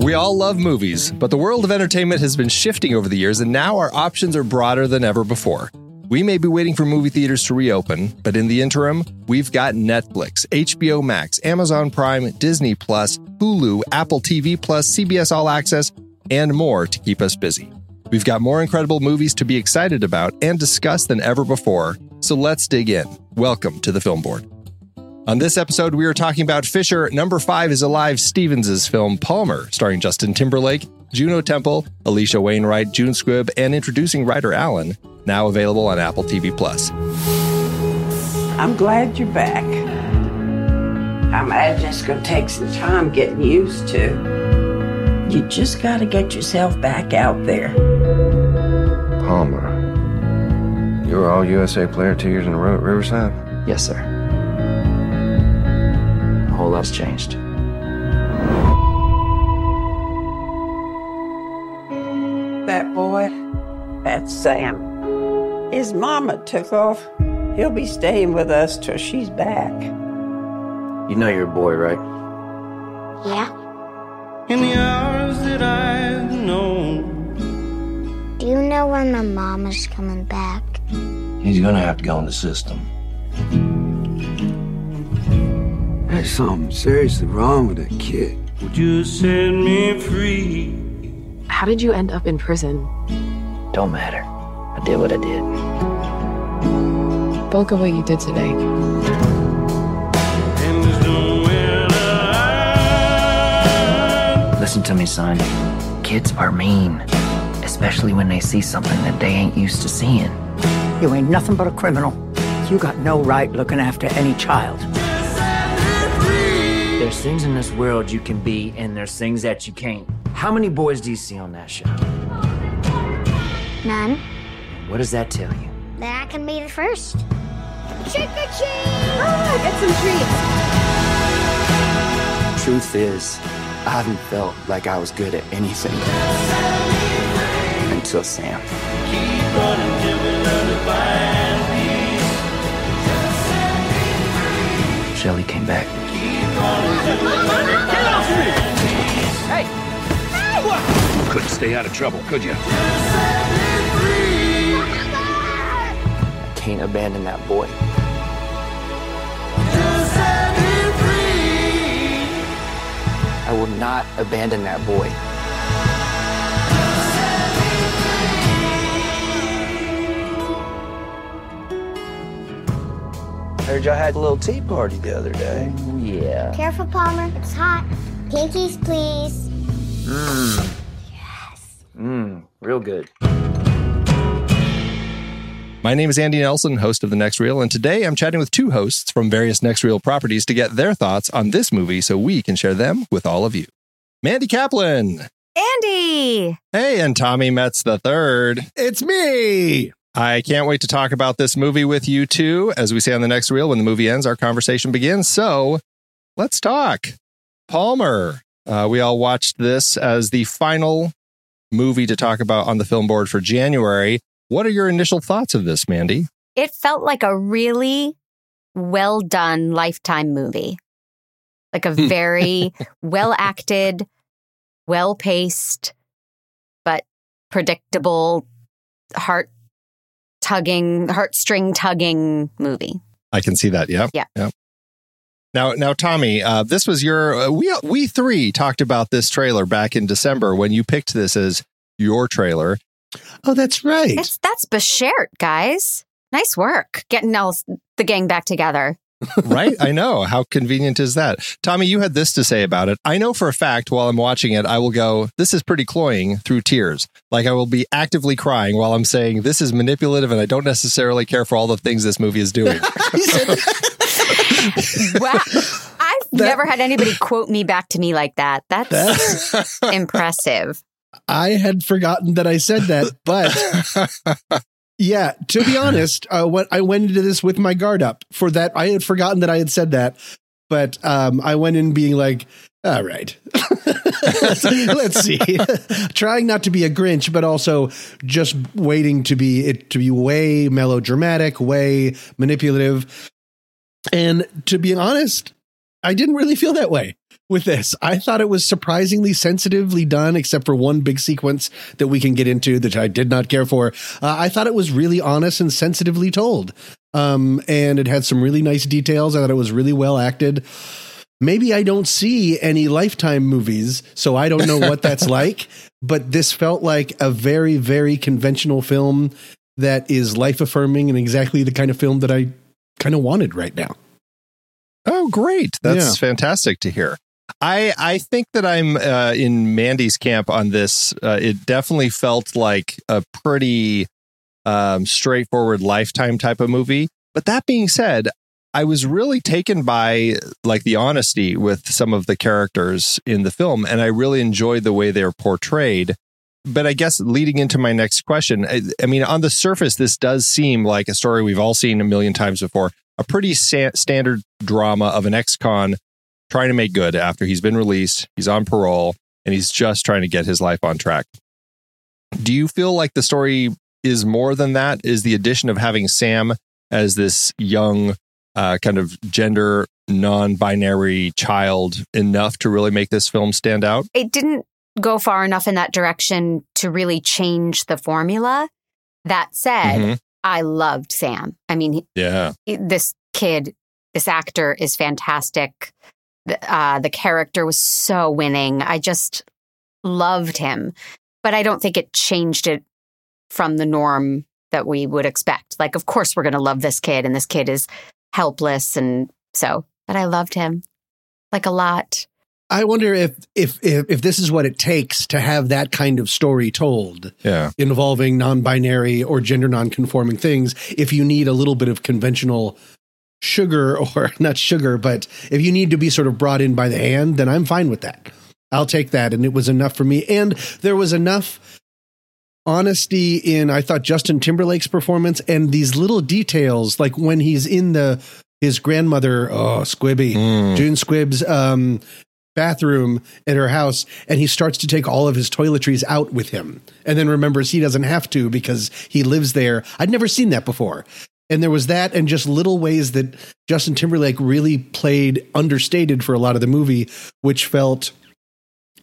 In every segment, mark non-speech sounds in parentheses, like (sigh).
We all love movies, but the world of entertainment has been shifting over the years, and now our options are broader than ever before. We may be waiting for movie theaters to reopen, but in the interim, we've got Netflix, HBO Max, Amazon Prime, Disney Plus, Hulu, Apple TV Plus, CBS All Access, and more to keep us busy. We've got more incredible movies to be excited about and discuss than ever before, so let's dig in. Welcome to the Film Board. On this episode, we are talking about Fisher. Number five is Alive Stevens' film Palmer, starring Justin Timberlake, Juno Temple, Alisha Wainwright, June Squibb, and introducing Ryder Allen, now available on Apple TV Plus. I'm glad you're back. I imagine it's going to take some time getting used to. You just got to get yourself back out there. Palmer. You were all USA player two years in a row at Riverside? Yes, sir. A changed. That boy, that's Sam. His mama took off. He'll be staying with us till she's back. You know you're a boy, right? Yeah. In the hours that I've known. Do you know when my mom is coming back? He's gonna have to go in the system. There's something seriously wrong with that kid. Would you set me free? How did you end up in prison? Don't matter. I did what I did. Bulk of what you did today. And there's nowhere to hide. Listen to me, son. Kids are mean, especially when they see something that they ain't used to seeing. You ain't nothing but a criminal. You got no right looking after any child. There's things in this world you can be, and there's things that you can't. How many boys do you see on that show? None. What does that tell you? That I can be the first. Trick or treat! Ah, get some treats. Truth is, I haven't felt like I was good at anything until Sam. Keep running till came back. Couldn't stay out of trouble, could you? I can't abandon that boy. I will not abandon that boy. Heard y'all had a little tea party the other day. Yeah. Careful, Palmer. It's hot. Pinkies, please. Mmm. Yes. Mmm. Real good. My name is Andy Nelson, host of The Next Reel, and today I'm chatting with two hosts from various Next Reel properties to get their thoughts on this movie so we can share them with all of you. Mandy Kaplan. Andy! Hey, and Tommy Metz the third. It's me. I can't wait to talk about this movie with you too. As we say on the next reel, when the movie ends, our conversation begins. So let's talk. Palmer, uh, we all watched this as the final movie to talk about on the film board for January. What are your initial thoughts of this, Mandy? It felt like a really well done lifetime movie. Like a very (laughs) well acted, well paced, but predictable, heart tugging, heartstring tugging movie. I can see that. Yeah. Yeah. Yep. Now, now, Tommy, uh, this was your uh, we we three talked about this trailer back in December when you picked this as your trailer. Oh, that's right. It's that's Bashert, guys. Nice work getting all the gang back together. Right? I know. How convenient is that? Tommy, you had this to say about it. I know for a fact while I'm watching it, I will go, this is pretty cloying through tears. Like I will be actively crying while I'm saying this is manipulative and I don't necessarily care for all the things this movie is doing. (laughs) (laughs) wow. I've that, never had anybody quote me back to me like that. That's impressive. (laughs) I had forgotten that I said that, but yeah, to be (laughs) honest, uh, what I went into this with my guard up for that. I had forgotten that I had said that, but um, I went in being like, all right, let's, (laughs) let's see, (laughs) trying not to be a Grinch, but also just waiting to be it to be way melodramatic, way manipulative. And to be honest, I didn't really feel that way with this. I thought it was surprisingly sensitively done, except for one big sequence that we can get into that I did not care for. Uh, I thought it was really honest and sensitively told. Um, and it had some really nice details. I thought it was really well acted. Maybe I don't see any Lifetime movies, so I don't know what that's (laughs) like. But this felt like a very, very conventional film that is life affirming and exactly the kind of film that I kind of wanted right now. Oh, great. That's yeah. fantastic to hear. I I think that I'm uh, in Mandy's camp on this. Uh, it definitely felt like a pretty um, straightforward lifetime type of movie. But that being said, I was really taken by like the honesty with some of the characters in the film, and I really enjoyed the way they're portrayed. But I guess leading into my next question, I, I mean, on the surface, this does seem like a story we've all seen a million times before. A pretty sa- standard drama of an ex-con trying to make good after he's been released, he's on parole, and he's just trying to get his life on track. Do you feel like the story is more than that? Is the addition of having Sam as this young, uh, kind of gender non binary child enough to really make this film stand out? It didn't go far enough in that direction to really change the formula. That said, mm-hmm. I loved Sam. I mean, yeah, this kid, this actor is fantastic. Uh, the character was so winning. I just loved him, but I don't think it changed it from the norm that we would expect. Like, of course, we're going to love this kid, and this kid is helpless, and so. But I loved him like a lot. I wonder if, if if if this is what it takes to have that kind of story told. Yeah. Involving non-binary or gender non-conforming things. If you need a little bit of conventional sugar (laughs) or not sugar, but if you need to be sort of brought in by the hand, then I'm fine with that. I'll take that. And it was enough for me. And there was enough honesty in I thought Justin Timberlake's performance and these little details, like when he's in the his grandmother, oh Squibby, Mm. June Squibb's um, bathroom at her house, and he starts to take all of his toiletries out with him, and then remembers he doesn't have to because he lives there. I'd never seen that before. And there was that, and just little ways that Justin Timberlake really played understated for a lot of the movie, which felt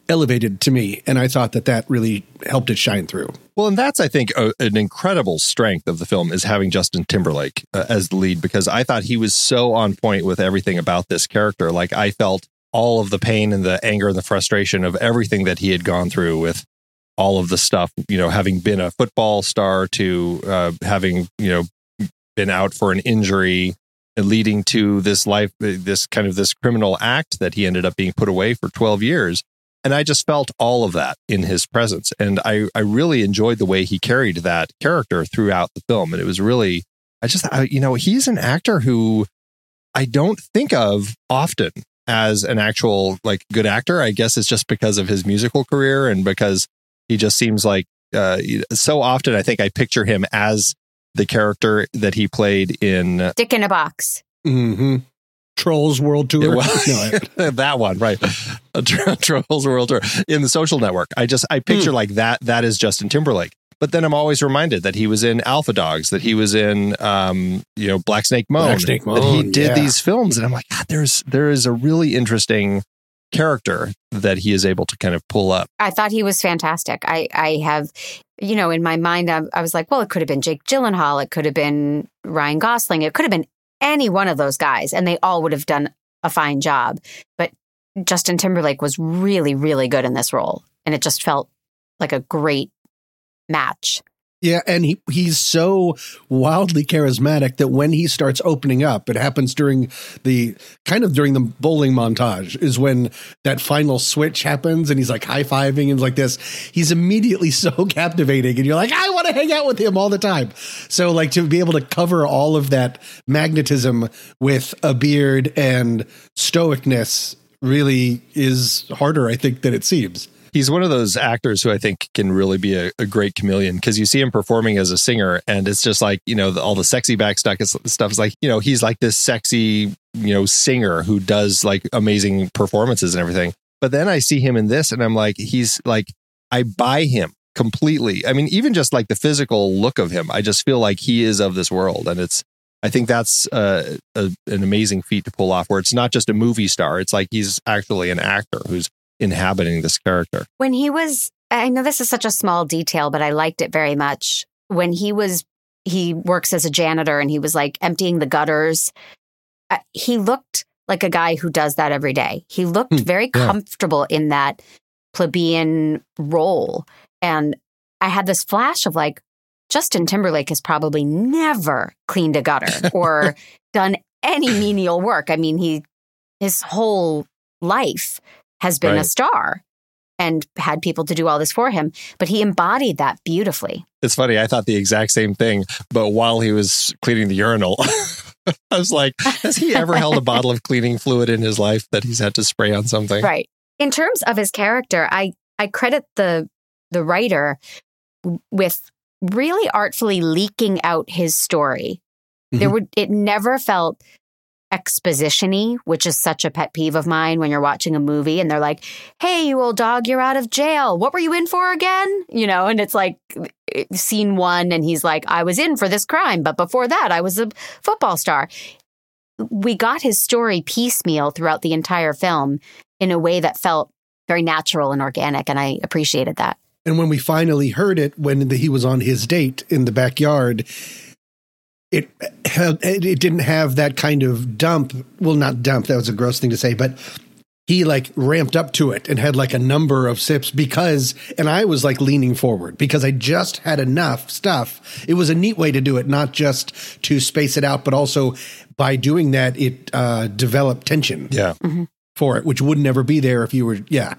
elevated to me. And I thought that that really helped it shine through. Well, and that's I think a, an incredible strength of the film is having Justin Timberlake uh, as the lead because I thought he was so on point with everything about this character. Like I felt all of the pain and the anger and the frustration of everything that he had gone through with all of the stuff, you know, having been a football star to uh, having, you know, been out for an injury leading to this life, this kind of this criminal act that he ended up being put away for 12 years. And I just felt all of that in his presence. And I, I really enjoyed the way he carried that character throughout the film. And it was really, I just, I, you know, he's an actor who I don't think of often as an actual like good actor. I guess it's just because of his musical career and because he just seems like uh, so often I think I picture him as the character that he played in Dick in a Box. Mm-hmm. Trolls World Tour. Was- No, (laughs) that one, right? (laughs) Trolls World Tour in the Social Network. I just I picture like that. That is Justin Timberlake. But then I'm always reminded that he was in Alpha Dogs, that he was in, um, you know, Black Snake Moan, Black Snake that he did yeah. these films, and I'm like, God, there's there is a really interesting character that he is able to kind of pull up. I thought he was fantastic. I, I have, you know, in my mind, I, I was like, well, it could have been Jake Gyllenhaal. It could have been Ryan Gosling. It could have been any one of those guys, and they all would have done a fine job. But Justin Timberlake was really, really good in this role. And it just felt like a great match. Yeah, and he he's so wildly charismatic that when he starts opening up, it happens during the kind of during the bowling montage is when that final switch happens and he's like high fiving and like this. He's immediately (laughs) so captivating, and you're like, I want to hang out with him all the time. So like to be able to cover all of that magnetism with a beard and stoicness really is harder, I think, than it seems. He's one of those actors who I think can really be a, a great chameleon because you see him performing as a singer, and it's just like you know the, all the sexy back stuff is, stuff is like you know he's like this sexy you know singer who does like amazing performances and everything. But then I see him in this, and I'm like, he's like, I buy him completely. I mean, even just like the physical look of him, I just feel like he is of this world, and it's. I think that's uh, a, an amazing feat to pull off, where it's not just a movie star; it's like he's actually an actor who's inhabiting this character. When he was, I know this is such a small detail, but I liked it very much. When he was, he works as a janitor and he was like emptying the gutters. Uh, he looked like a guy who does that every day. He looked Hmm, very yeah. comfortable in that plebeian role. And I had this flash of like, Justin Timberlake has probably never cleaned a gutter (laughs) or done any menial work. I mean, he, his whole life has been a star and had people to do all this for him, but he embodied that beautifully. It's funny. I thought the exact same thing, but while he was cleaning the urinal, (laughs) I was like, has he ever held a bottle of cleaning fluid in his life that he's had to spray on something? Right. In terms of his character, I I credit the the writer with really artfully leaking out his story. There Mhm. would it never felt expositiony, which is such a pet peeve of mine when you're watching a movie and they're like, "Hey, you old dog, you're out of jail. What were you in for again?" You know, and it's like eh, scene 1 and he's like, "I was in for this crime, but before that, I was a football star." We got his story piecemeal throughout the entire film in a way that felt very natural and organic and I appreciated that. And when we finally heard it, when the, he was on his date in the backyard, it had, it didn't have that kind of dump. Well, not dump. That was a gross thing to say, but he like ramped up to it and had like a number of sips because, and I was like leaning forward because I just had enough stuff. It was a neat way to do it, not just to space it out, but also by doing that, it uh, developed tension Yeah. for it, which would never be there if you were, yeah.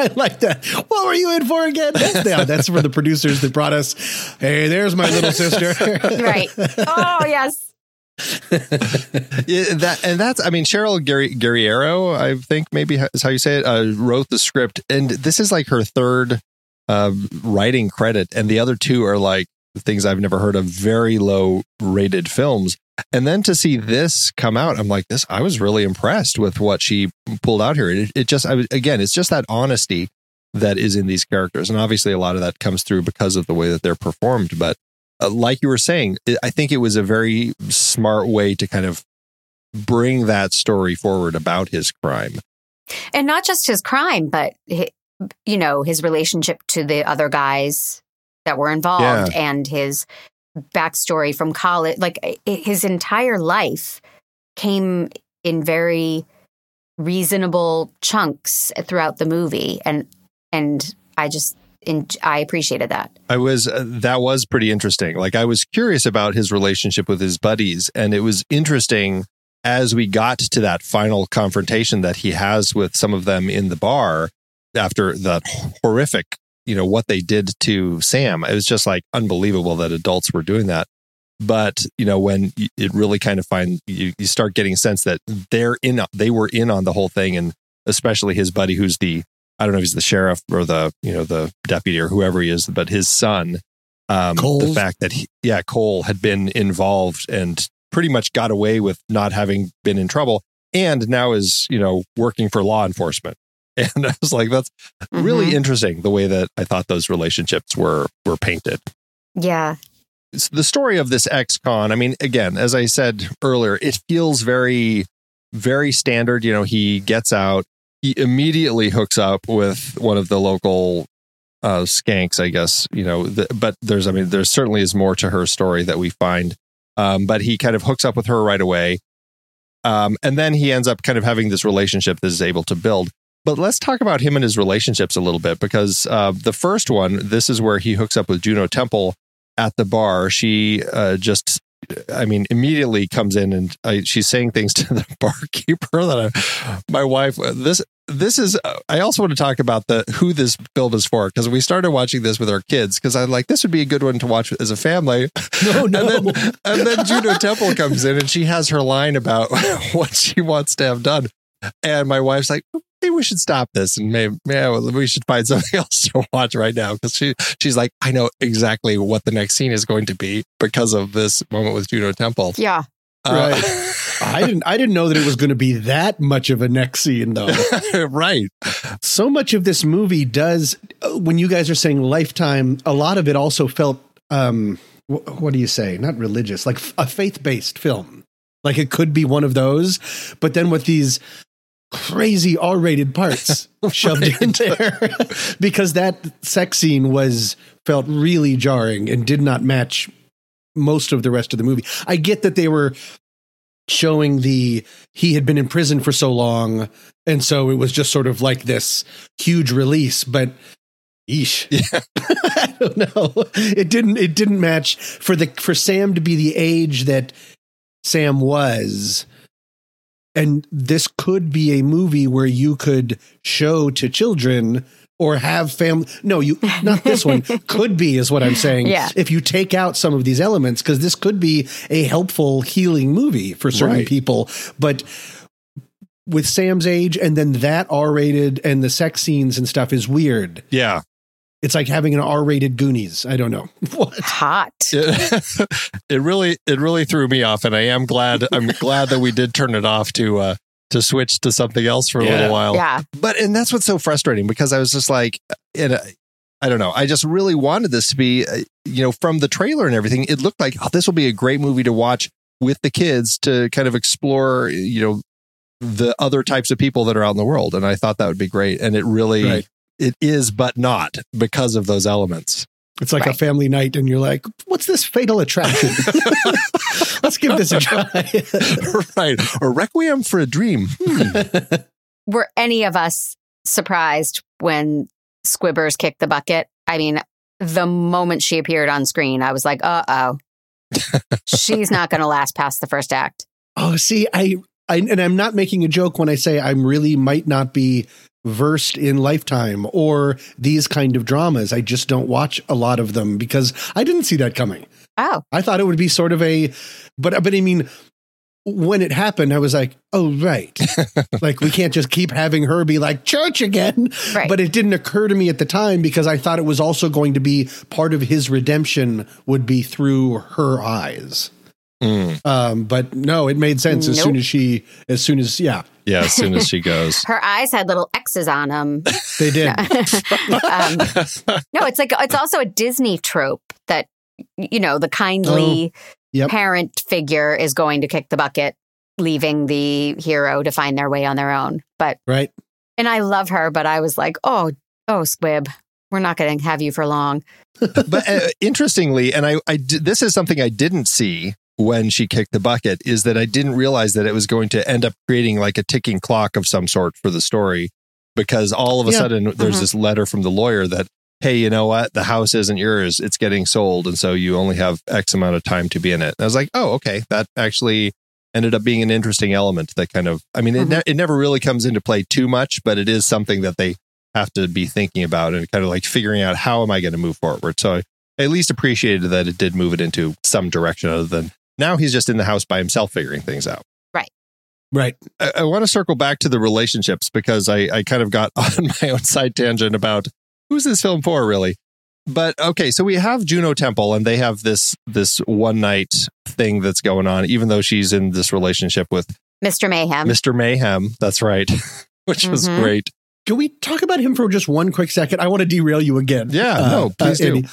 (laughs) I like that. What were you in for again? That's, yeah, that's for the producers that brought us. Hey, there's my little sister. (laughs) right. Oh, yes. (laughs) Yeah, that and that's I mean Cheryl Gary Guerriero I think maybe is how you say it uh, wrote the script and this is like her third uh, writing credit and the other two are like things I've never heard of very low rated films and then to see this come out I'm like this I was really impressed with what she pulled out here it, it just I, was- again it's just that honesty that is in these characters and obviously a lot of that comes through because of the way that they're performed but uh, like you were saying, it- I think it was a very smart way to kind of bring that story forward about his crime. And not just his crime, but, hi- you know, his relationship to the other guys that were involved Yeah. and his backstory from college. Like his entire life came in very reasonable chunks throughout the movie. And, and I just, en- I appreciated that. I was uh, that was pretty interesting. Like I was curious about his relationship with his buddies, and it was interesting as we got to that final confrontation that he has with some of them in the bar after that horrific, you know, what they did to Sam. It was just like unbelievable that adults were doing that. But you know, when it really kind of find you, you start getting a sense that they're in, they were in on the whole thing, and especially his buddy, who's the I don't know if he's the sheriff or the you know the deputy or whoever he is, but his son. Um, the fact that he, yeah, Cole had been involved and pretty much got away with not having been in trouble, and now is you know working for law enforcement. (laughs) And I was like, that's really Mhm. interesting the way that I thought those relationships were were painted Yeah. s- the story of this ex-con i mean again as i said earlier it feels very very standard you know he gets out he immediately hooks up with one of the local uh skanks i guess you know the, but there's i mean there certainly is more to her story that we find um but he kind of hooks up with her right away um and then he ends up kind of having this relationship that is able to build but let's talk about him and his relationships a little bit because uh, the first one, this is where he hooks up with Juno Temple at the bar. She uh, just, I mean, immediately comes in and I, she's saying things (laughs) to the barkeeper that I, my wife. This this is. I also want to talk about the who this film is for because we started watching this with our kids because I'm like this would be a good one to watch as a family. No, (laughs) no. And then, and then Juno Temple comes in and she has her line about (laughs) what she wants to have done. And my wife's like, maybe we should stop this and maybe, yeah, we should find (laughs) something else to watch right now. Cause she, she's like, I know exactly what the next scene is going to be because of this moment with Juno Temple. Yeah. Uh, (laughs) I didn't. I didn't know that it was going to be that much of a next scene, though. (laughs) right. So much of this movie does. uh, When you guys are saying lifetime, a lot of it also felt. um wh- What do you say? Not religious, like f- a faith-based film. Like it could be one of those, but then with these crazy R-rated parts (laughs) shoved in there, because that sex scene was felt really jarring and did not match most of the rest of the movie. I get that they were showing the he had been in prison for so long and so it was just sort of like this huge release but eesh (laughs) i don't know. It didn't it didn't match for the for sam to be the age that sam was and this could be a movie where you could show to children or have family no you not this one (laughs) could be is what i'm saying Yeah. if you take out some of these elements because this could be a helpful healing movie for certain Right. people but with sam's age and then that r-rated and the sex scenes and stuff is weird Yeah. It's like having an r-rated goonies i don't know (laughs) what Hot. It, (laughs) it really, it really threw me off. And I am glad, I'm glad that we did turn it off to, uh, to switch to something else for a Yeah. little while. Yeah. but and that's what's so frustrating because I was just like, and uh, I don't know, I just really wanted this to be, uh, you know, from the trailer and everything, it looked like oh, this will be a great movie to watch with the kids to kind of explore, you know, the other types of people that are out in the world, and I thought that would be great, and it really. Right. It is, but not because of those elements. it's like a family night and you're like what's this fatal attraction (laughs) let's give this a try (laughs) right. Or Requiem for a Dream. Hmm. (laughs) were any of us surprised when Squibbers kicked the bucket? I mean, the moment she appeared on screen, I was like, uh oh. She's not going to last past the first act. Oh, see, I, I, and I'm not making a joke when I say I'm really might not be versed in Lifetime or these kind of dramas. I just don't watch a lot of them because I didn't see that coming. Oh, I thought it would be sort of a, but but I mean, when it happened, I was like, oh right, (laughs) like we can't just keep having her be like church again. Right. But it didn't occur to me at the time because I thought it was also going to be part of his redemption would be through her eyes. Mm. Um, but no, it made sense as soon as she, as soon as yeah, Yeah, as soon as she (laughs) goes. her eyes had little X's on them. they did. (laughs) um, no, it's like it's also a Disney trope that you know the kindly Yep. parent figure is going to kick the bucket, leaving the hero to find their way on their own. But right. and I love her, but I was like, oh, oh, Squib, we're not going to have you for long. but uh, interestingly, and I, I did, this is something I didn't see when she kicked the bucket is that I didn't realize that it was going to end up creating like a ticking clock of some sort for the story because all of a Yeah. sudden there's Mhm. this letter from the lawyer that hey you know what? The house isn't yours. It's getting sold and so you only have x amount of time to be in it. And i was like oh okay. That actually ended up being an interesting element that kind of i mean it, ne- it never really comes into play too much but it is something that they have to be thinking about and kind of like figuring out how am i going to move forward. So I at least appreciated that it did move it into some direction other than now he's just in the house by himself figuring things out Right. I, I want to circle back to the relationships because I, I kind of got (laughs) on my own side tangent about who's this film for, really. But okay, so we have Juno Temple, and they have this this one night thing that's going on, even though she's in this relationship with Mr. Mayhem. Mr. Mayhem. That's right, (laughs) which was Mhm. great. Can we talk about him for just one quick second? I want to derail you again. Yeah, no, please do. Andy.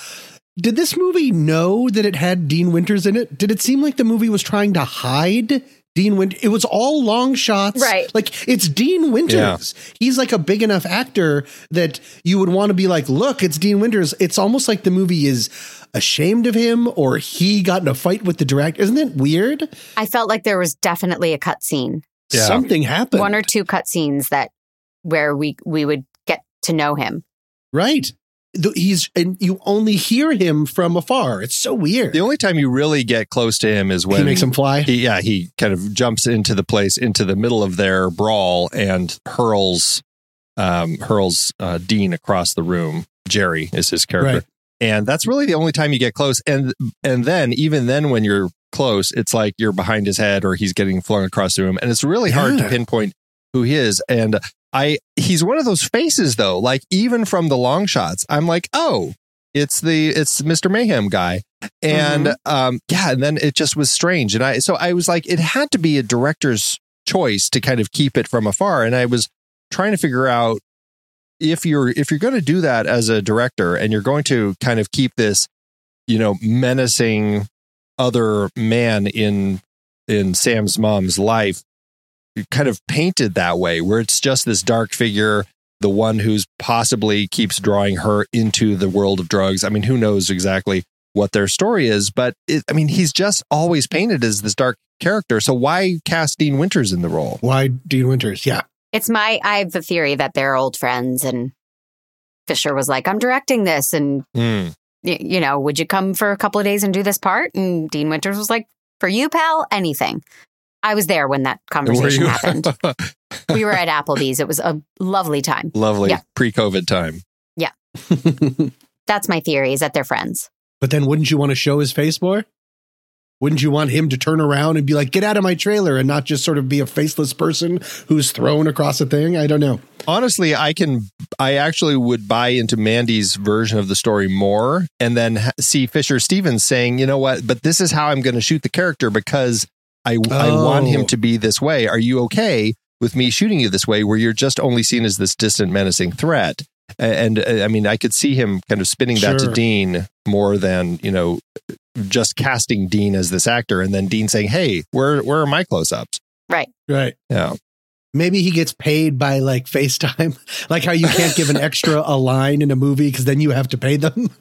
Did this movie know that it had Dean Winters in it? Did it seem like the movie was trying to hide Dean Winters? It was all long shots. Right. Like it's Dean Winters. He's like a big enough actor that you would want to be like, look, it's Dean Winters. It's almost like the movie is ashamed of him or he got in a fight with the director. Isn't it weird? I felt like there was definitely a cut scene, Yeah. Something happened. one or two cut scenes that where we we would get to know him. right. He's and you only hear him from afar. It's so weird. The only time you really get close to him is when he makes him fly. He, yeah, he kind of jumps into the place, into the middle of their brawl, and hurls, um, hurls uh, Dean across the room. Jerry is his character, Right. and that's really the only time you get close. And and then even then, when you're close, it's like you're behind his head or he's getting flung across the room, and it's really hard to pinpoint who he is. And I, he's one of those faces though. Like even from the long shots, I'm like, oh, it's the it's Mr. Mayhem guy. And um yeah, and then it just was strange. And I so I was like, it had to be a director's choice to kind of keep it from afar. And I was trying to figure out if you're if you're going to do that as a director and you're going to kind of keep this, you know, menacing other man in in Sam's mom's life kind of painted that way, where it's just this dark figure, the one who's possibly keeps drawing her into the world of drugs. I mean, who knows exactly what their story is, but it, I mean, he's just always painted as this dark character. So why cast Dean Winters in the role? Why Dean Winters? Yeah. It's my I have the theory that they're old friends and Fisher was like, I'm directing this and Mm. y- you know, would you come for a couple of days and do this part? And Dean Winters was like, for you, pal, anything. I was there when that conversation happened. (laughs) We were at Applebee's. It was a lovely time. Lovely Yeah. pre-COVID time. Yeah. (laughs) That's my theory is that they're friends. But then wouldn't you want to show his face more? Wouldn't you want him to turn around and be like, get out of my trailer and not just sort of be a faceless person who's thrown across a thing? I don't know. Honestly, I can. I actually would buy into Mandy's version of the story more, and then see Fisher Stevens saying, "You know what? But this is how I'm going to shoot the character because I I want him Oh. to be this way. Are you okay with me shooting you this way, where you're just only seen as this distant, menacing threat?" A- And, uh, I mean, I could see him kind of spinning that to Dean more than you know, just casting Dean as this actor, and then Dean saying, "Hey, where where are my close-ups?" Right. Right. Yeah. Maybe he gets paid by like FaceTime, (laughs) like how you can't give an (laughs) extra a line in a movie because then you have to pay them. (laughs)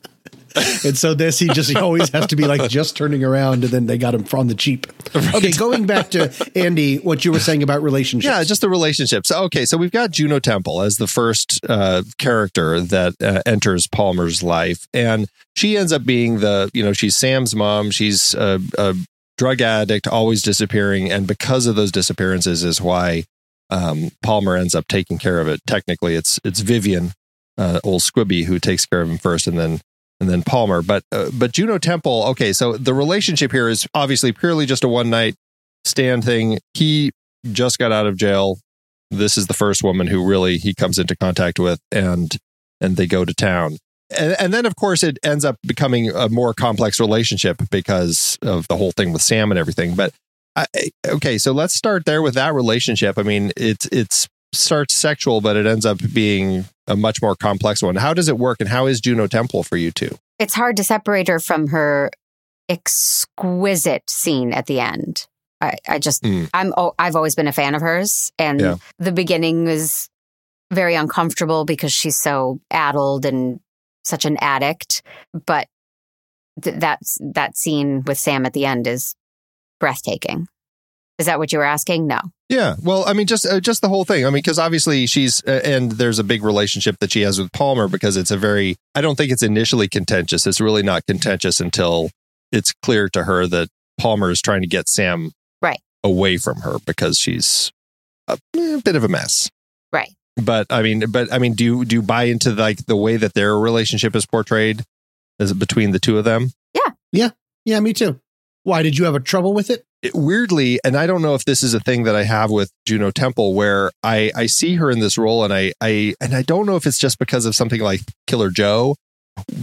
And so this, he just he always has to be like just turning around and then they got him on the cheap. Okay, going back to Andy, what you were saying about relationships. Yeah, just the relationships. Okay, so we've got Juno Temple as the first uh, character that uh, enters Palmer's life, and she ends up being the you know she's Sam's mom. She's a, a drug addict, always disappearing, and because of those disappearances, is why um, Palmer ends up taking care of it. Technically, it's it's Vivian, uh, old Squibby, who takes care of him first, and then and then Palmer. But uh, but Juno Temple. Okay, so the relationship here is obviously purely just a one night stand thing. He just got out of jail. This is the first woman who really he comes into contact with, and and they go to town. And, and then, of course, it ends up becoming a more complex relationship because of the whole thing with Sam and everything. But I, okay, so let's start there with that relationship. I mean, it's it's starts sexual, but it ends up being a much more complex one. How does it work, and how is Juno Temple for you two? It's hard to separate her from her exquisite scene at the end. I, I just, Mm. I'm, oh, I've always been a fan of hers, and Yeah. the beginning was very uncomfortable because she's so addled and such an addict. But th- that that scene with Sam at the end is breathtaking. Is that what you were asking? No. Yeah, well, I mean, just uh, just the whole thing. I mean, because obviously she's uh, and there's a big relationship that she has with Palmer because it's a very. I don't think it's initially contentious. It's really not contentious until it's clear to her that Palmer is trying to get Sam Right. away from her because she's a, a bit of a mess. Right. But I mean, but I mean, do you do you buy into like the way that their relationship is portrayed? Is it between the two of them? Yeah. Yeah, Yeah. me too. Why did you have a trouble with it? it, weirdly, and I don't know if this is a thing that I have with Juno Temple, where I I see her in this role, and I I and I don't know if it's just because of something like Killer Joe,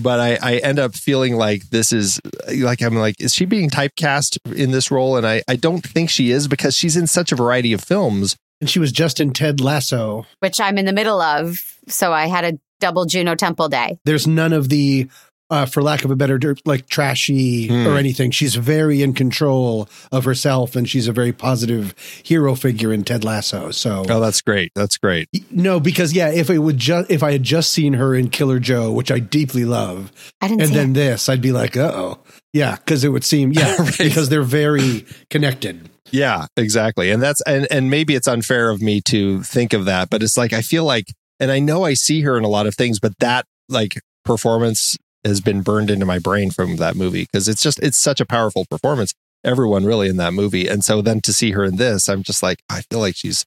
but I I end up feeling like this is like I'm like is she being typecast in this role, and I I don't think she is because she's in such a variety of films. And she was just in Ted Lasso. Which I'm in the middle of. So I had a double Juno Temple day. There's none of the, uh, for lack of a better, ter- like trashy Hmm. or anything. She's very in control of herself, and she's a very positive hero figure in Ted Lasso. So Oh, that's great. That's great. no, because yeah, if it would just if I had just seen her in Killer Joe, which I deeply love, I didn't and then it. this, I'd be like, uh oh, yeah, because it would seem yeah, (laughs) Right. because they're very connected. Yeah, exactly. And that's and and maybe it's unfair of me to think of that, but it's like I feel like and I know I see her in a lot of things, but that like performance has been burned into my brain from that movie because it's just it's such a powerful performance. Everyone really in that movie. And so then to see her in this, I'm just like I feel like she's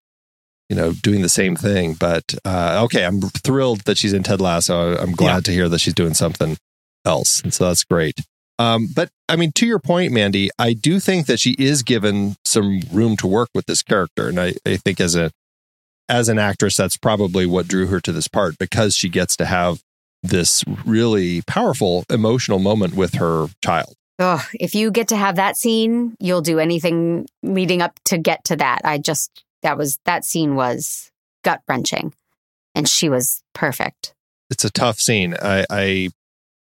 you know doing the same thing, but uh okay, I'm thrilled that she's in Ted Lasso. I'm glad Yeah. to hear that she's doing something else. And so that's great. Um, but I mean, to your point, Mandy, I do think that she is given some room to work with this character, and I, I think as a as an actress, that's probably what drew her to this part because she gets to have this really powerful emotional moment with her child. Ugh, if you get to have that scene, you'll do anything leading up to get to that. I just that was that scene was gut wrenching, and she was perfect. It's a tough scene. I, I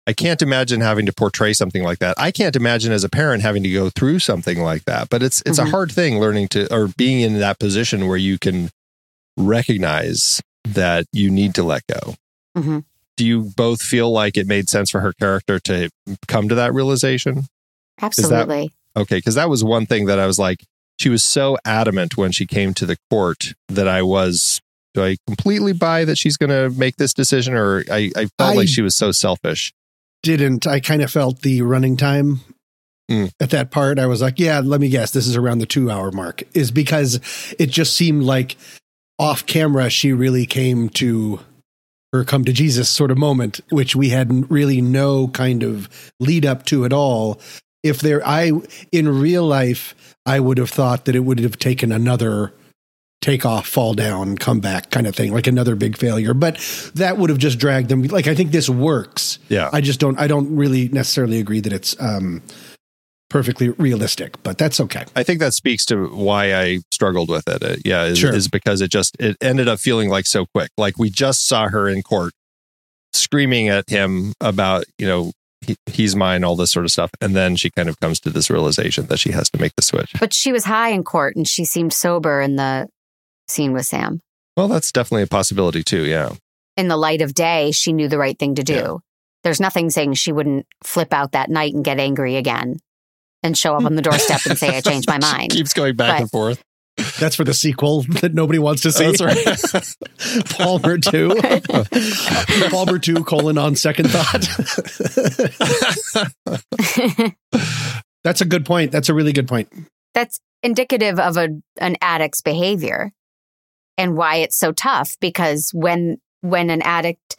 I can't imagine having to portray something like that. I can't imagine as a parent having to go through something like that. But it's it's Mhm. a hard thing learning to or being in that position where you can recognize that you need to let go. Mhm. Do you both feel like it made sense for her character to come to that realization? Absolutely. Okay, because that was one thing that I was like, she was so adamant when she came to the court that I was. Do I completely buy that she's going to make this decision, or I, I felt I- like she was so selfish? Didn't I kind of felt the running time Mm. at that part? I was like, yeah, let me guess, this is around the two hour mark. Is because it just seemed like off camera she really came to her come to Jesus sort of moment, which we had really no kind of lead up to at all. If there, I in real life, I would have thought that it would have taken another take off, fall down, come back kind of thing, like another big failure. But that would have just dragged them. Like I think this works. Yeah. I just don't. I don't really necessarily agree that it's um, perfectly realistic, but that's okay. I think that speaks to why I struggled with it. Uh, yeah, is, Sure. is because it just it ended up feeling like so quick. Like we just saw her in court screaming at him about you know he, he's mine, all this sort of stuff, and then she kind of comes to this realization that she has to make the switch. But she was high in court, and she seemed sober in the scene with Sam. Well, that's definitely a possibility too. Yeah. In the light of day, she knew the right thing to do. Yeah. there's nothing saying she wouldn't flip out that night and get angry again and show up on the doorstep and say, I changed my (laughs) mind. Keeps going back But- and forth. That's for the sequel (laughs) that nobody wants to see. That's right. (laughs) Palmer 2. Palmer 2 colon on second thought. That's a good point. That's a really good point. That's indicative of a an addict's behavior and why it's so tough because when when an addict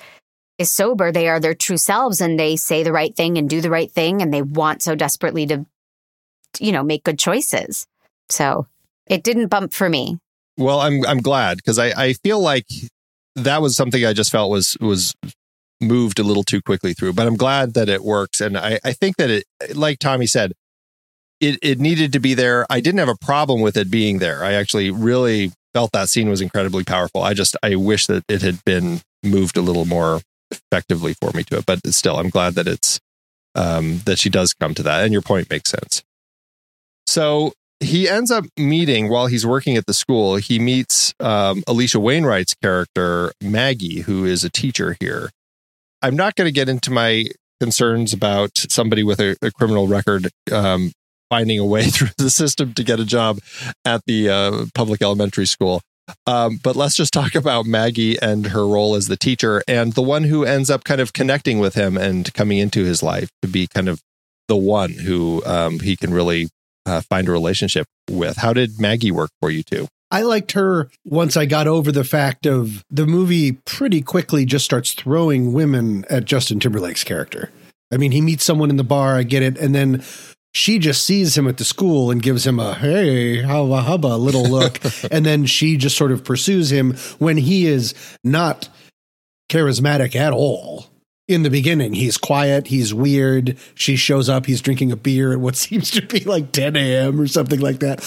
is sober, they are their true selves and they say the right thing and do the right thing and they want so desperately to you know, make good choices. So, it didn't bump for me. Well, I'm I'm glad because I, I feel like that was something I just felt was was moved a little too quickly through. But I'm glad that it works. And I, I think that it like Tommy said, it it needed to be there. I didn't have a problem with it being there. I actually really felt that scene was incredibly powerful. I just I wish that it had been moved a little more effectively for me to it. But still, I'm glad that it's um, that she does come to that. And your point makes sense. So he ends up meeting while he's working at the school. He meets um, Alisha Wainwright's character, Maggie, who is a teacher here. I'm not going to get into my concerns about somebody with a, a criminal record um, finding a way (laughs) through the system to get a job at the uh, public elementary school. Um, but let's just talk about Maggie and her role as the teacher and the one who ends up kind of connecting with him and coming into his life to be kind of the one who um, he can really uh, find a relationship with. How did Maggie work for you too? I liked her once I got over the fact of the movie pretty quickly just starts throwing women at Justin Timberlake's character. I mean, he meets someone in the bar, I get it, and then she just sees him at the school and gives him a hey, hubba hubba little look. (laughs) and then she just sort of pursues him when he is not charismatic at all. In the beginning, he's quiet, he's weird. She shows up, he's drinking a beer at what (laughs) seems to be like 10 a.m. or something like that.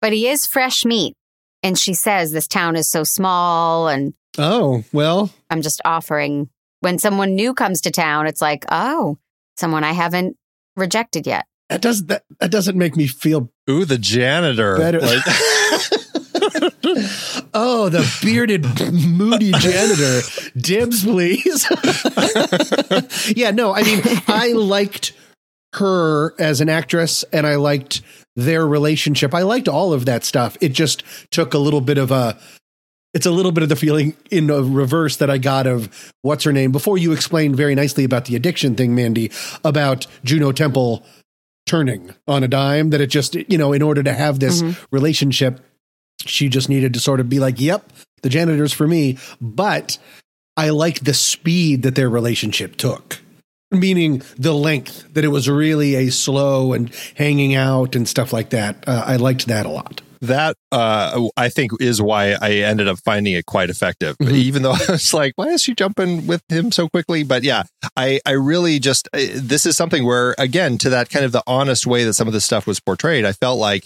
But he is fresh meat. And she says this town is so small and Oh, well, I'm just offering when someone new comes to town, it's like, oh, someone I haven't rejected yet. that does that, that doesn't make me feel Ooh, the janitor. better. Like, (laughs) oh, the bearded, moody janitor. Dibs, please. (laughs) yeah, no, I mean, I liked her as an actress and I liked their relationship. I liked all of that stuff. It just took a little bit of a it's a little bit of the feeling in a reverse that I got of what's her name before you explained very nicely about the addiction thing, Mandy, about Juno Temple turning on a dime. That it just, you know, in order to have this mm-hmm. relationship, she just needed to sort of be like, yep, the janitor's for me. But I liked the speed that their relationship took. Meaning the length, that it was really a slow and hanging out and stuff like that. Uh, I liked that a lot. that uh, I think is why I ended up finding it quite effective. Mhm. Even though (laughs) I was like, why is she jumping with him so quickly? But yeah, I I really just uh, this is something where again to that kind of the honest way that some of this stuff was portrayed, I felt like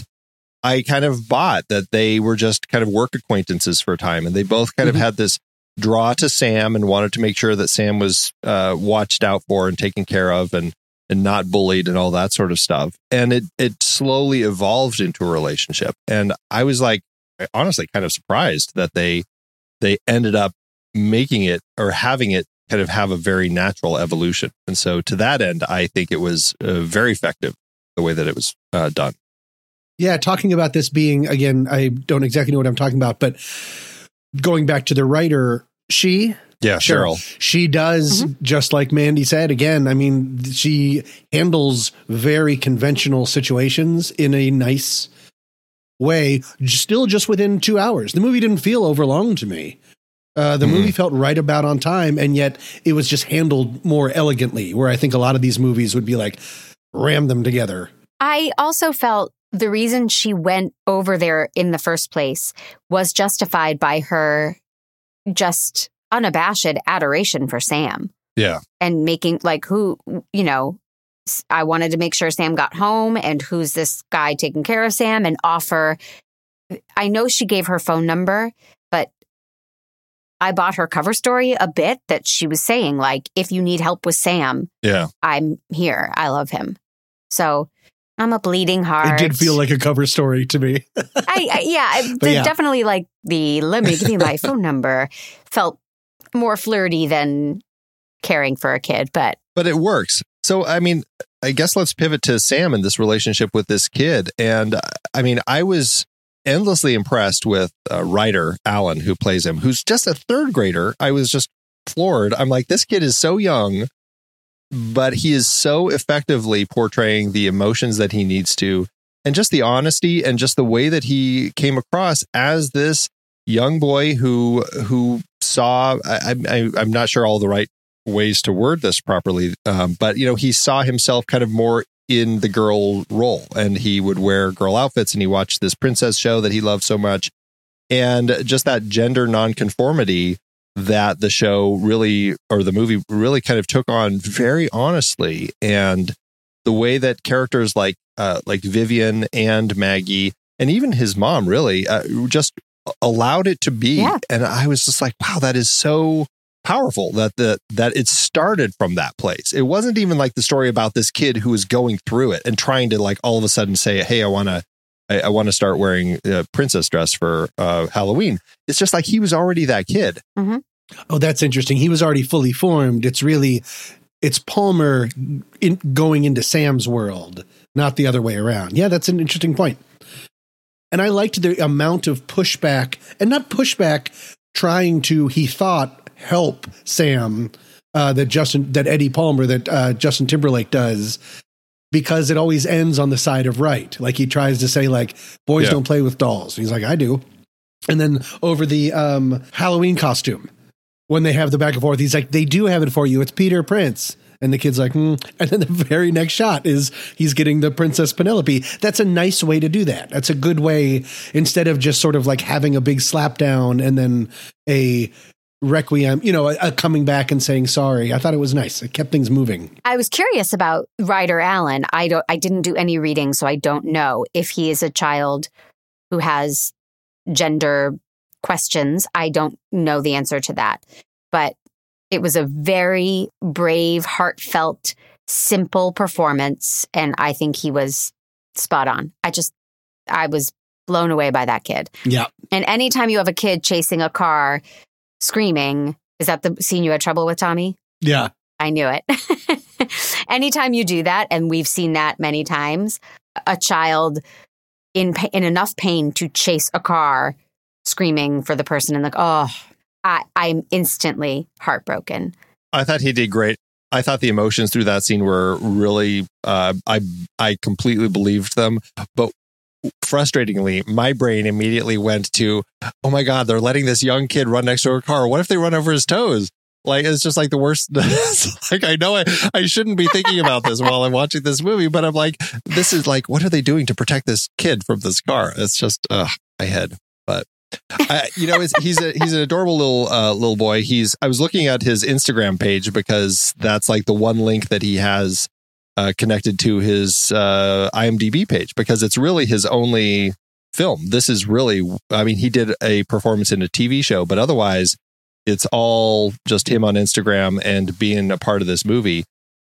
I kind of bought that they were just kind of work acquaintances for a time, and they both kind Mhm. of had this draw to Sam and wanted to make sure that Sam was uh, watched out for and taken care of and and not bullied and all that sort of stuff. And it it slowly evolved into a relationship. And I was like honestly kind of surprised that they they ended up making it or having it kind of have a very natural evolution. And so to that end, I think it was uh, very effective the way that it was uh, done. Yeah, talking about this being again, I don't exactly know what I'm talking about, but going back to the writer, she Yeah, Cheryl. she does just like Mandy said again. I mean, she handles very conventional situations in a nice way, still just within two hours. The movie didn't feel overlong to me. Uh, the movie felt right about on time, and yet it was just handled more elegantly. Where I think a lot of these movies would be like ram them together. I also felt the reason she went over there in the first place was justified by her just unabashed adoration for Sam Yeah. and making like who, you know, I wanted to make sure Sam got home and who's this guy taking care of Sam and offer. I know she gave her phone number, but I bought her cover story a bit that she was saying, like, if you need help with Sam, Yeah. I'm here. I love him. So I'm a bleeding heart. It did feel like a cover story to me. (laughs) I, I yeah, But the- yeah. definitely like the let me give you my (laughs) phone number felt more flirty than caring for a kid, but but it works. So, I mean, I guess let's pivot to Sam and this relationship with this kid. And I mean, I was endlessly impressed with uh, Ryder Allen, who plays him, who's just a third grader. I was just floored. I'm like, this kid is so young, but he is so effectively portraying the emotions that he needs to, and just the honesty and just the way that he came across as this young boy who who saw. I, I, I'm not sure all the right ways to word this properly, um, but you know, he saw himself kind of more in the girl role, and he would wear girl outfits, and he watched this princess show that he loved so much, and just that gender nonconformity that the show really or the movie really kind of took on very honestly. And the way that characters like uh, like Vivian and Maggie and even his mom really uh, just allowed it to be. Yeah. and I was just like wow that is so powerful that the that it started from that place. It wasn't even like the story about this kid who was going through it and trying to like all of a sudden say hey I want to I, I want to start wearing a princess dress for uh, Halloween it's just like he was already that kid Mm-hmm. Oh, that's interesting. He was already fully formed. It's really, it's Palmer in, going into Sam's world, not the other way around. Yeah, that's an interesting point. And I liked the amount of pushback, and not pushback, trying to he thought help Sam uh, that Justin that Eddie Palmer that uh, Justin Timberlake does. Because it always ends on the side of right. Like he tries to say, like, boys Yeah. don't play with dolls. He's like, I do. And then over the um, Halloween costume, when they have the back and forth, he's like, they do have it for you. It's Peter Prince. And the kid's like, hmm. (laughs) and then the very next shot is he's getting the Princess Penelope. That's a nice way to do that. That's a good way instead of just sort of like having a big slap down and then a requiem, you know, a, a coming back and saying sorry. I thought it was nice. It kept things moving. I was curious about Ryder Allen. I don't I didn't do any reading, so I don't know if he is a child who has gender questions. I don't know the answer to that. But it was a very brave, heartfelt, simple performance. And I think he was spot on. I just I was blown away by that kid. Yeah. And anytime you have a kid chasing a car screaming, is that the scene you had trouble with, Tommy? Yeah. I knew it. (laughs) Anytime you do that, and we've seen that many times, a child in in enough pain to chase a car, screaming for the person and like, oh, I, I'm instantly heartbroken. I thought he did great. I thought the emotions through that scene were really uh, I I completely believed them, but frustratingly, my brain immediately went to, oh my god, they're letting this young kid run next to a car. What if they run over his toes? Like it's just like the worst. (laughs) Like I know I, I shouldn't be thinking about this while I'm watching this movie, but I'm like, this is like, what are they doing to protect this kid from this car? It's just, uh, my head. But I, you know, he's a he's an adorable little uh, little boy. He's I was looking at his Instagram page because that's like the one link that he has uh, connected to his uh, IMDb page because it's really his only film. This is really, I mean, he did a performance in a TV show, but otherwise, it's all just him on Instagram and being a part of this movie.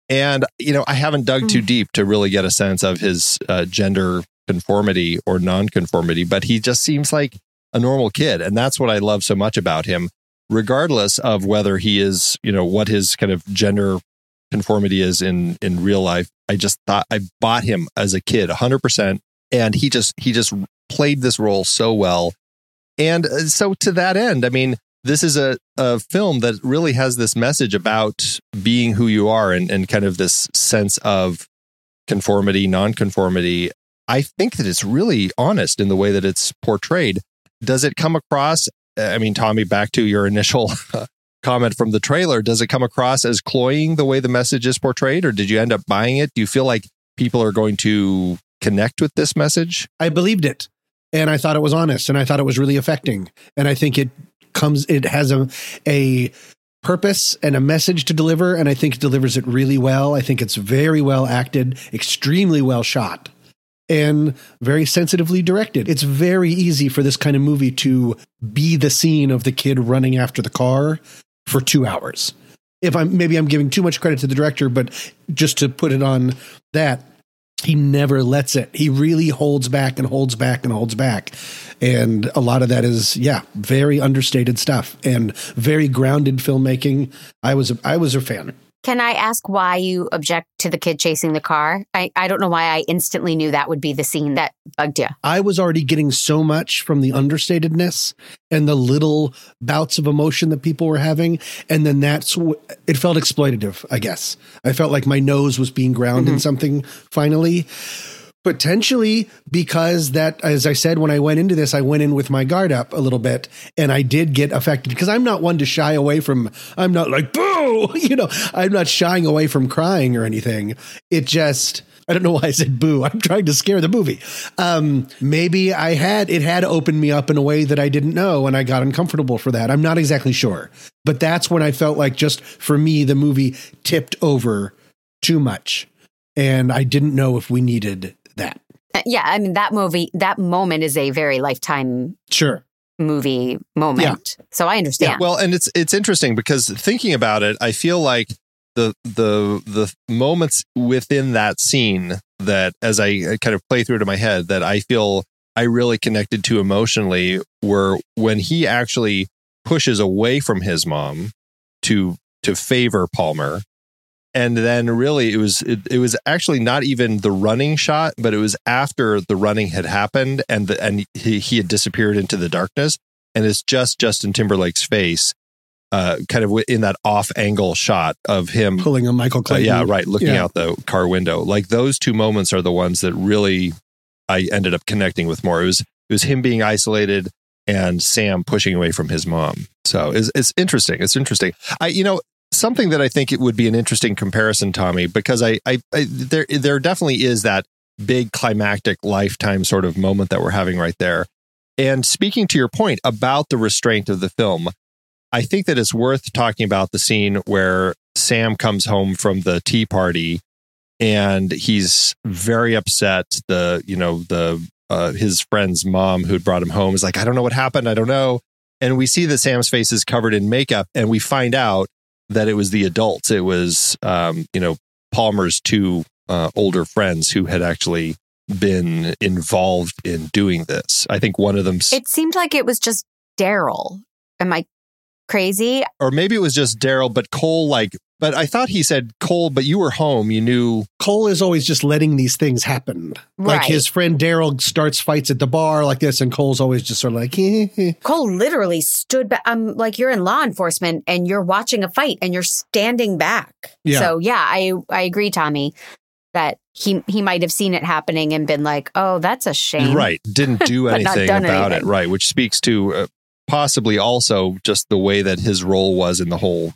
And you know, I haven't dug too deep to really get a sense of his uh, gender conformity or non-conformity, but he just seems like a normal kid, and that's what I love so much about him. Regardless of whether he is, you know, what his kind of gender conformity is in in real life, I just thought I bought him as a kid, hundred percent, and he just he just played this role so well. And uh, so to that end, I mean, this is a, a film that really has this message about being who you are and, and kind of this sense of conformity, nonconformity. I think that it's really honest in the way that it's portrayed. Does it come across? I mean, Tommy, back to your initial (laughs) comment from the trailer, does it come across as cloying the way the message is portrayed, or did you end up buying it? Do you feel like people are going to connect with this message? I believed it and I thought it was honest and I thought it was really affecting. And I think it comes, it has a, a purpose and a message to deliver. And I think it delivers it really well. I think it's very well acted, extremely well shot and very sensitively directed. It's very easy for this kind of movie to be the scene of the kid running after the car for two hours. If I'm maybe I'm giving too much credit to the director, but just to put it on that, he never lets it. He really holds back and holds back and holds back. And a lot of that is, yeah, very understated stuff and very grounded filmmaking. I was, I was a fan. Can I ask why you object to the kid chasing the car? I, I don't know why I instantly knew that would be the scene that bugged you. I was already getting so much from the understatedness and the little bouts of emotion that people were having. And then that's, it felt exploitative, I guess. I felt like my nose was being ground mm-hmm. in something finally potentially because that as i said when i went into this i went in with my guard up a little bit and i did get affected because i'm not one to shy away from i'm not like boo (laughs) you know i'm not shying away from crying or anything it just I don't know why I said boo. (laughs) I'm trying to scare the movie. Um, maybe I had it had opened me up in a way that I didn't know, and I got uncomfortable for that. I'm not exactly sure, but that's when I felt like just for me the movie tipped over too much, and I didn't know if we needed that. Uh, yeah, I mean that movie, that moment is a very lifetime sure movie moment. Yeah. So I understand. Yeah, well, and it's it's interesting because thinking about it, I feel like the the the moments within that scene that as I kind of play through to my head that I feel I really connected to emotionally were when he actually pushes away from his mom to to favor Palmer and then really it was it, it, was actually not even the running shot but it was after the running had happened and the, and he, he had disappeared into the darkness. And it's just justin timberlake's face uh, kind of in that off angle shot of him pulling a michael clayton uh, yeah right looking yeah. out the car window. Like those two moments are the ones that really i ended up connecting with more. It was it was him being isolated and sam pushing away from his mom. So it's, it's interesting. It's interesting. I you know something that I think it would be an interesting comparison, Tommy, because I, I, I there there definitely is that big climactic lifetime sort of moment that we're having right there. And speaking to your point about the restraint of the film, I think that it's worth talking about the scene where Sam comes home from the tea party and he's very upset. The, you know, the, uh, his friend's mom who'd brought him home is like, I don't know what happened. I don't know. And we see that Sam's face is covered in makeup and we find out that it was the adults. It was, um, you know, Palmer's two uh, older friends who had actually been involved in doing this. I think one of them. It seemed like it was just Daryl. Am I crazy? Or maybe it was just Daryl, but Cole like but I thought he said Cole, but you were home. You knew Cole is always just letting these things happen. Right. Like his friend Daryl starts fights at the bar like this, and Cole's always just sort of like. Cole literally stood back. I'm um, like you're in law enforcement and you're watching a fight and you're standing back. Yeah. So yeah, I I agree, Tommy, that he he might have seen it happening and been like, oh, that's a shame. Right. Didn't do (laughs) anything about anything. it. Right. Which speaks to. Uh, possibly also just the way that his role was in the whole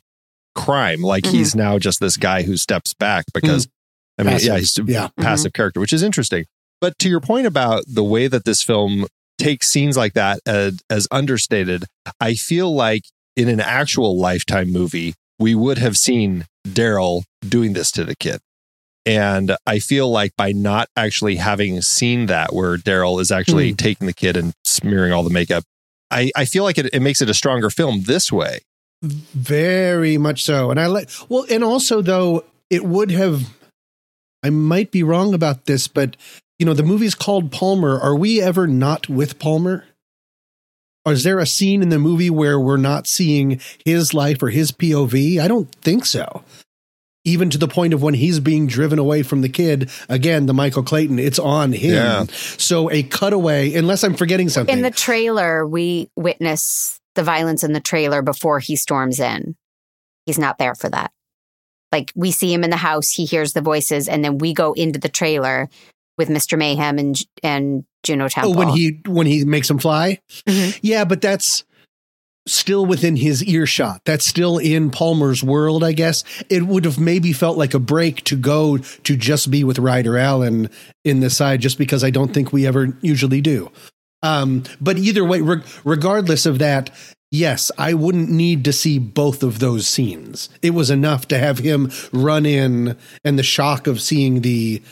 crime. Like mm-hmm. he's now just this guy who steps back because, mm. I mean, passive. yeah, he's a yeah. passive mm-hmm. character, which is interesting. But to your point about the way that this film takes scenes like that as, as understated, I feel like in an actual lifetime movie, we would have seen Daryl doing this to the kid. And I feel like by not actually having seen that, where Daryl is actually mm. taking the kid and smearing all the makeup, I, I feel like it, it makes it a stronger film this way very much so. And I like, well, and also, though, it would have, I might be wrong about this, but, you know, the movie's called Palmer. Are we ever not with Palmer? Or is there a scene in the movie where we're not seeing his life or his POV? I don't think so. Even to the point of when he's being driven away from the kid, again, the Michael Clayton, it's on him. Yeah. So a cutaway, unless I'm forgetting something. In the trailer, we witness the violence in the trailer before he storms in. He's not there for that. Like we see him in the house, he hears the voices, and then we go into the trailer with Mr. Mayhem and and Juno Temple. Oh, when he when he makes him fly, mm-hmm. yeah, but that's still within his earshot. That's still in Palmer's world, I guess. It would have maybe felt like a break to go to just be with Ryder Allen in the side, just because I don't think we ever usually do. Um, but either way, re- regardless of that, yes, I wouldn't need to see both of those scenes. It was enough to have him run in and the shock of seeing the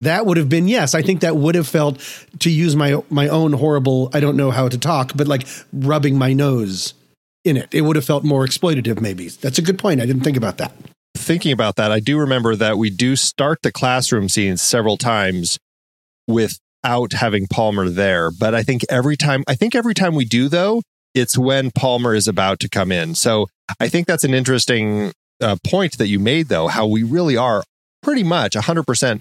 that would have been yes i think that would have felt to use my my own horrible i don't know how to talk but like rubbing my nose in it. It would have felt more exploitative maybe. That's a good point. I didn't think about that. Thinking about that i do remember that we do start the classroom scenes several times with out having Palmer there. But I think every time, I think every time we do though, it's when Palmer is about to come in. So I think that's an interesting uh, point that you made, though, how we really are pretty much 100%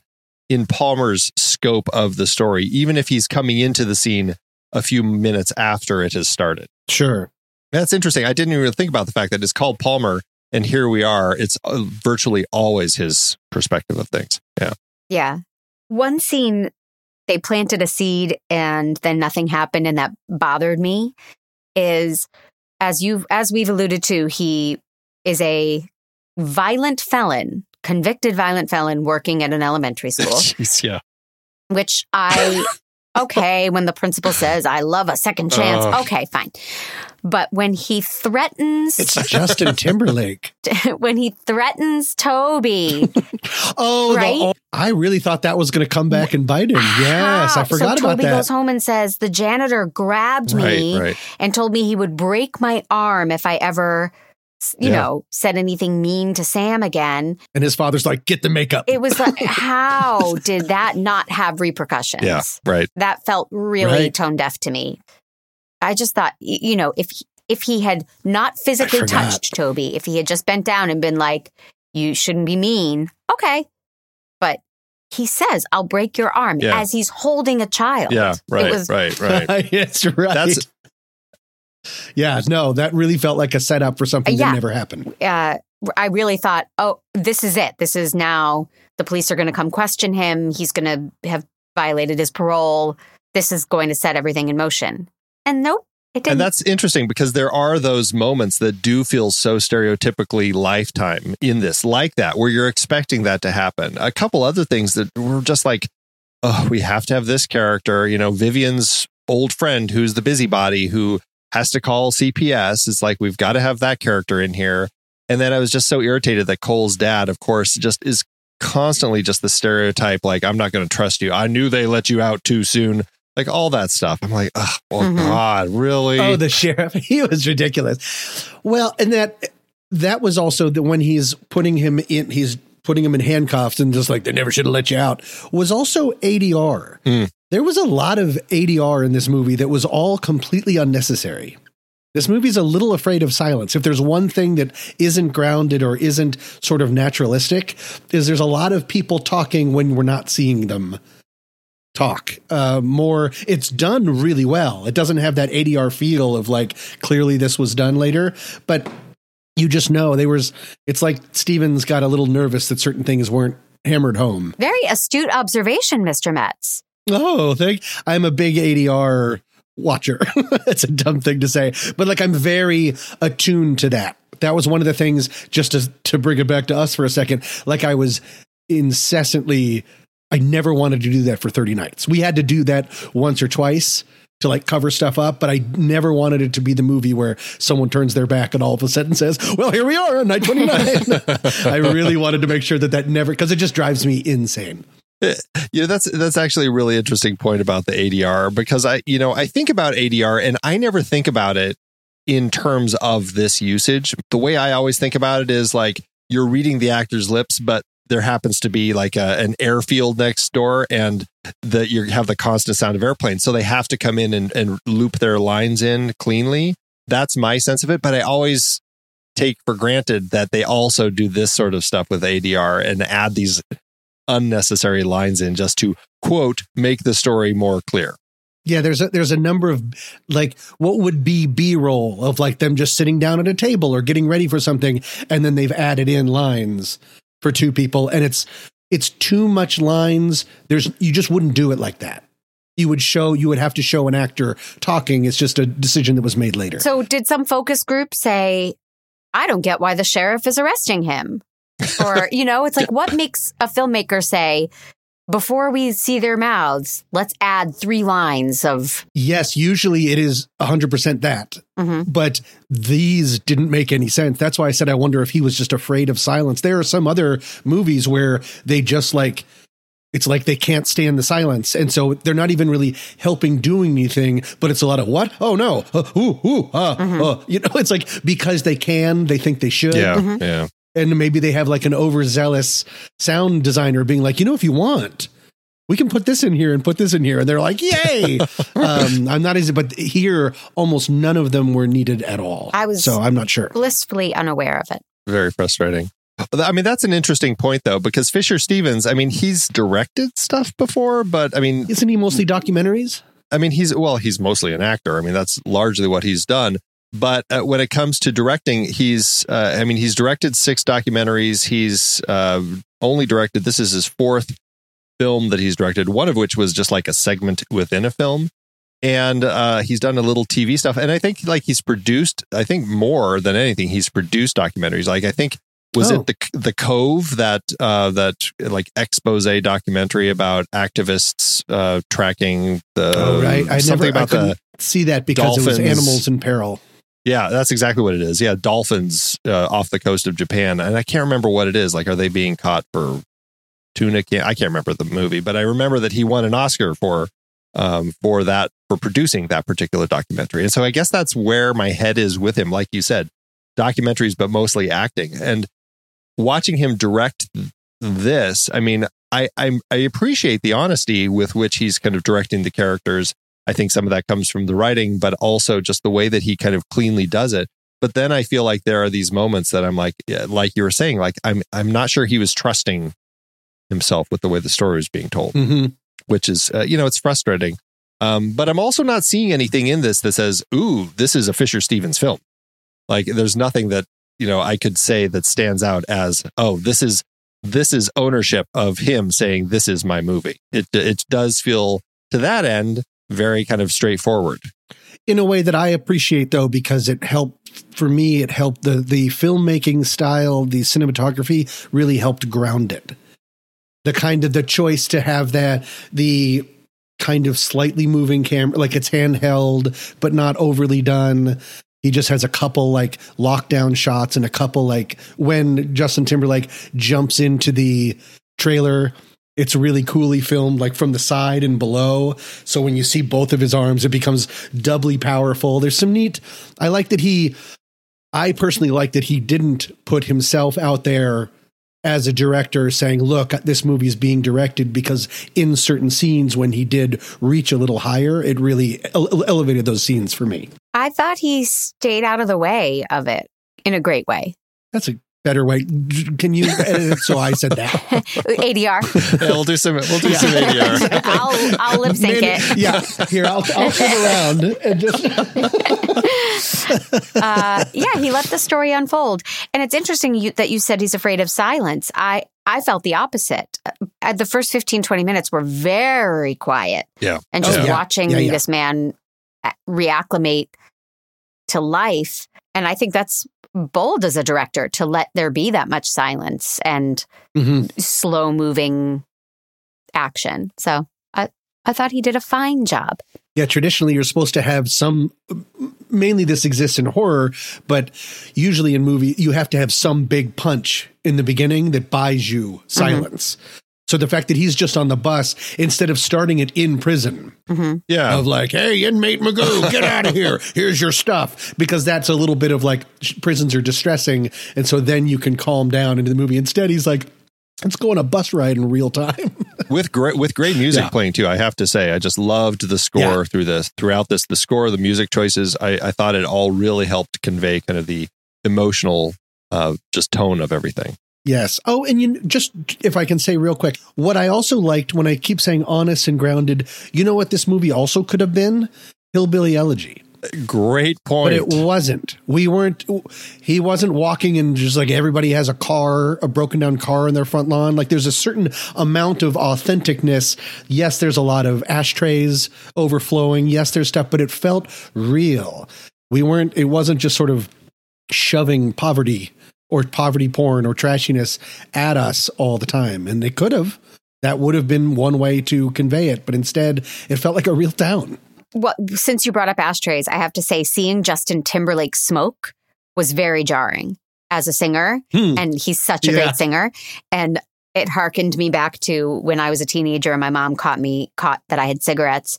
in Palmer's scope of the story, even if he's coming into the scene a few minutes after it has started. Sure. That's interesting. I didn't even think about the fact that it's called Palmer, and here we are. It's uh, virtually always his perspective of things. Yeah. Yeah. One scene, they planted a seed and then nothing happened, and that bothered me. Is as you as we've alluded to, he is a violent felon, convicted violent felon working at an elementary school. (laughs) Jeez, yeah. Which I okay, when the principal says, I love a second chance. Ugh. Okay, fine. But when he threatens It's Justin Timberlake. (laughs) when he threatens Toby. (laughs) Oh, the- Right? oh, I really thought that was going to come back and bite him. Yes? I forgot so about Toby that. Toby goes home and says, The janitor grabbed me Right, right. and told me he would break my arm if I ever, you Yeah. know, said anything mean to Sam again. and his father's like, "Get the makeup." It was like, (laughs) how did that not have repercussions? Yeah. Right. That felt really Right. tone deaf to me. I just thought, you know, if if he had not physically touched Toby, if he had just bent down and been like, "You shouldn't be mean," okay, but he says, "I'll break your arm" Yeah. as he's holding a child. Yeah. Right. Was, right. Right. (laughs) That's right. That's yeah, no, that really felt like a setup for something Yeah. that never happened. uh, I really thought, oh, this is it. This is now the police are going to come question him. He's going to have violated his parole. This is going to set everything in motion. And nope, it didn't. And that's interesting because there are those moments that do feel so stereotypically lifetime in this, like that, where you're expecting that to happen. A couple other things that were just like, oh, we have to have this character, you know, Vivian's old friend who's the busybody who has to call CPS. It's like, we've got to have that character in here. And then I was just so irritated that Cole's dad, of course, just is constantly just the stereotype, like, I'm not going to trust you. I knew they let you out too soon. Like all that stuff. I'm like, oh, well, Mhm. God, really? Oh, the sheriff, (laughs) he was ridiculous. Well, and that that was also the when he's putting him in, he's putting him in handcuffs and just like they never should have let you out. Was also ADR. Mm. There was a lot of ADR in this movie that was all completely unnecessary. This movie's a little afraid of silence. If there's one thing that isn't grounded or isn't sort of naturalistic, is there's a lot of people talking when we're not seeing them talk. Uh, more, it's done really well. It doesn't have that ADR feel of like clearly this was done later, but you just know they was. It's like Stevens got a little nervous that certain things weren't hammered home. very astute observation, Mr. Metz. Oh, thank. I'm a big ADR watcher. (laughs) It's a dumb thing to say, but like I'm very attuned to that. That was one of the things. Just to to bring it back to us for a second, like I was incessantly. I never wanted to do that for 30 nights. We had to do that once or twice to like cover stuff up, but I never wanted it to be the movie where someone turns their back and all of a sudden says, "Well, here we are on night 29." (laughs) I really wanted to make sure that that never because it just drives me insane. (laughs) you know that's that's actually a really interesting point about the ADR because I you know I think about ADR and I never think about it in terms of this usage. The way I always think about it is like you're reading the actor's lips, but there happens to be like a, an airfield next door and that you have the constant sound of airplanes. So they have to come in and, and loop their lines in cleanly. That's my sense of it. But I always take for granted that they also do this sort of stuff with ADR and add these unnecessary lines in just to quote make the story more clear. Yeah, there's a there's a number of like what would be B roll of like them just sitting down at a table or getting ready for something, and then they've added in lines for two people, and it's it's too much lines. There's you just wouldn't do it like that. You would show you would have to show an actor talking. It's just a decision that was made later. So, did some focus group say, I don't get why the sheriff is arresting him? Or, (laughs) you know, it's like, what makes a filmmaker say, before we see their mouths, let's add three lines of. yes, usually it is 100% that. Mhm. But these didn't make any sense. That's why I said I wonder if he was just afraid of silence. There are some other movies where they just like it's like they can't stand the silence. And so they're not even really helping doing anything, but it's a lot of what? Oh no. Uh, ooh, ooh, uh, uh. You know, (laughs) it's like because they can, they think they should. Yeah. Yeah. And maybe they have like an overzealous sound designer being like, you know, if you want, we can put this in here and put this in here. And they're like, yay. (laughs) um, I'm not easy, but here, almost none of them were needed at all. I was- So I'm not sure. blissfully unaware of it. very frustrating. I mean, that's an interesting point though, because Fisher Stevens, I mean, he's directed stuff before, but I mean, Isn't he mostly documentaries? I mean, he's well, he's mostly an actor. I mean, that's largely what he's done. But uh, when it comes to directing, he's, uh, I mean, he's directed six documentaries. He's uh, only directed, this is his fourth film that he's directed, one of which was just like a segment within a film. And uh, he's done a little TV stuff. And I think like he's produced, I think more than anything, he's produced documentaries. Like, I think, was Oh. it the the Cove that uh, that like expose documentary about activists uh, tracking the oh, right. I something never I about the couldn't see that because it was animals in peril. Yeah, that's exactly what it is. Yeah, dolphins uh, off the coast of Japan, and I can't remember what it is. Like, are they being caught for tuna? Can- I can't remember the movie, but I remember that he won an Oscar for um, for that for producing that particular documentary. And so I guess that's where my head is with him. Like you said, documentaries, but mostly acting. And watching him direct this, I mean, I I'm, I appreciate the honesty with which he's kind of directing the characters. I think some of that comes from the writing, but also just the way that he kind of cleanly does it. But then I feel like there are these moments that I'm like, like you were saying, like I'm I'm not sure he was trusting himself with the way the story was being told, Mhm. which is uh, you know it's frustrating. Um, but I'm also not seeing anything in this that says, "Ooh, this is a Fisher Stevens film." Like there's nothing that you know I could say that stands out as, "Oh, this is this is ownership of him saying this is my movie." It it does feel to that end very kind of straightforward. in a way that I appreciate though, because it helped for me, it helped the, the filmmaking style, the cinematography really helped ground it. The kind of the choice to have that, the kind of slightly moving camera, like it's handheld, but not overly done. He just has a couple like lockdown shots and a couple like when Justin Timberlake jumps into the trailer it's really coolly filmed like from the side and below. So when you see both of his arms it becomes doubly powerful. There's some neat i like that he i personally like that he didn't put himself out there as a director saying look this movie is being directed because in certain scenes when he did reach a little higher it really ele- elevated those scenes for me. I thought he stayed out of the way of it in a great way. that's a better way can you so i said that (laughs) ADR. Yeah, we'll do some we'll do some ADR. (laughs) I'll I'll lip sync it. yeah here i'll, I'll come around and just (laughs) uh, yeah, he let the story unfold, and it's interesting you, that you said he's afraid of silence. I I felt the opposite. At the first 15, 20 minutes were very quiet, Yeah. and just Oh, yeah. watching Yeah, yeah. this man uh, reacclimate to life, and I think that's bold as a director to let there be that much silence and Mhm. slow moving action. So I I thought he did a fine job. Yeah, traditionally you're supposed to have some mainly this exists in horror, but usually in movie you have to have some big punch in the beginning that buys you silence. So the fact that he's just on the bus instead of starting it in prison Mhm. Yeah. of like, "Hey, inmate Magoo, get out of here. (laughs) Here's your stuff." Because that's a little bit of like prisons are distressing and so then you can calm down into the movie. Instead he's like, "Let's go on a bus ride in real time." (laughs) with great with great music Yeah. playing too. I have to say, I just loved the score Yeah. through this throughout this. The score, the music choices, I, I thought it all really helped convey kind of the emotional, uh, just tone of everything. Yes. Oh, and you just if I can say real quick, what I also liked when I keep saying honest and grounded, you know what this movie also could have been? Hillbilly Elegy. Great point. But it wasn't. We weren't he wasn't walking and just like everybody has a car, a broken down car in their front lawn. Like there's a certain amount of authenticness. Yes, there's a lot of ashtrays overflowing. Yes, there's stuff, but it felt real. We weren't it wasn't just sort of shoving poverty or poverty porn or trashiness at us all the time. And they could have. That would have been one way to convey it, but instead it felt like a real town. Well, since you brought up ashtrays, I have to say, seeing Justin Timberlake smoke was very jarring as a singer, Hmm. and he's such a Yeah. great singer. And it harkened me back to when I was a teenager and my mom caught me caught that I had cigarettes.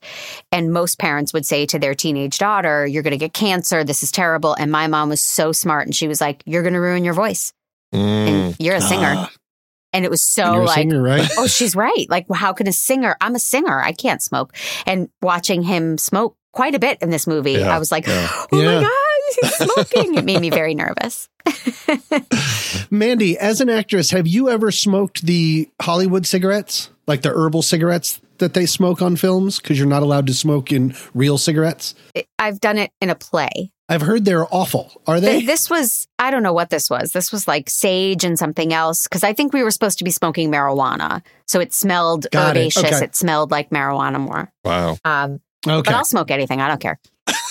And most parents would say to their teenage daughter, You're gonna get cancer, this is terrible. And my mom was so smart and she was like, You're gonna ruin your voice. And Mm. you're a singer. Ah. and it was so you're like singer, right? oh, she's right. Like, well, how can a singer? I'm a singer. I can't smoke. And watching him smoke quite a bit in this movie, Yeah, I was like, yeah. oh Yeah. my God, he's smoking. it made me very nervous. (laughs) Mandy, as an actress, have you ever smoked the Hollywood cigarettes, like the herbal cigarettes that they smoke on films? Because you're not allowed to smoke in real cigarettes. I've done it in a play. I've heard they're awful. Are they? This was, I don't know what this was. This was like sage and something else. Because I think we were supposed to be smoking marijuana. So it smelled Got it. herbaceous. Okay. It smelled like marijuana more. Wow. Um, Okay. But I'll smoke anything. I don't care.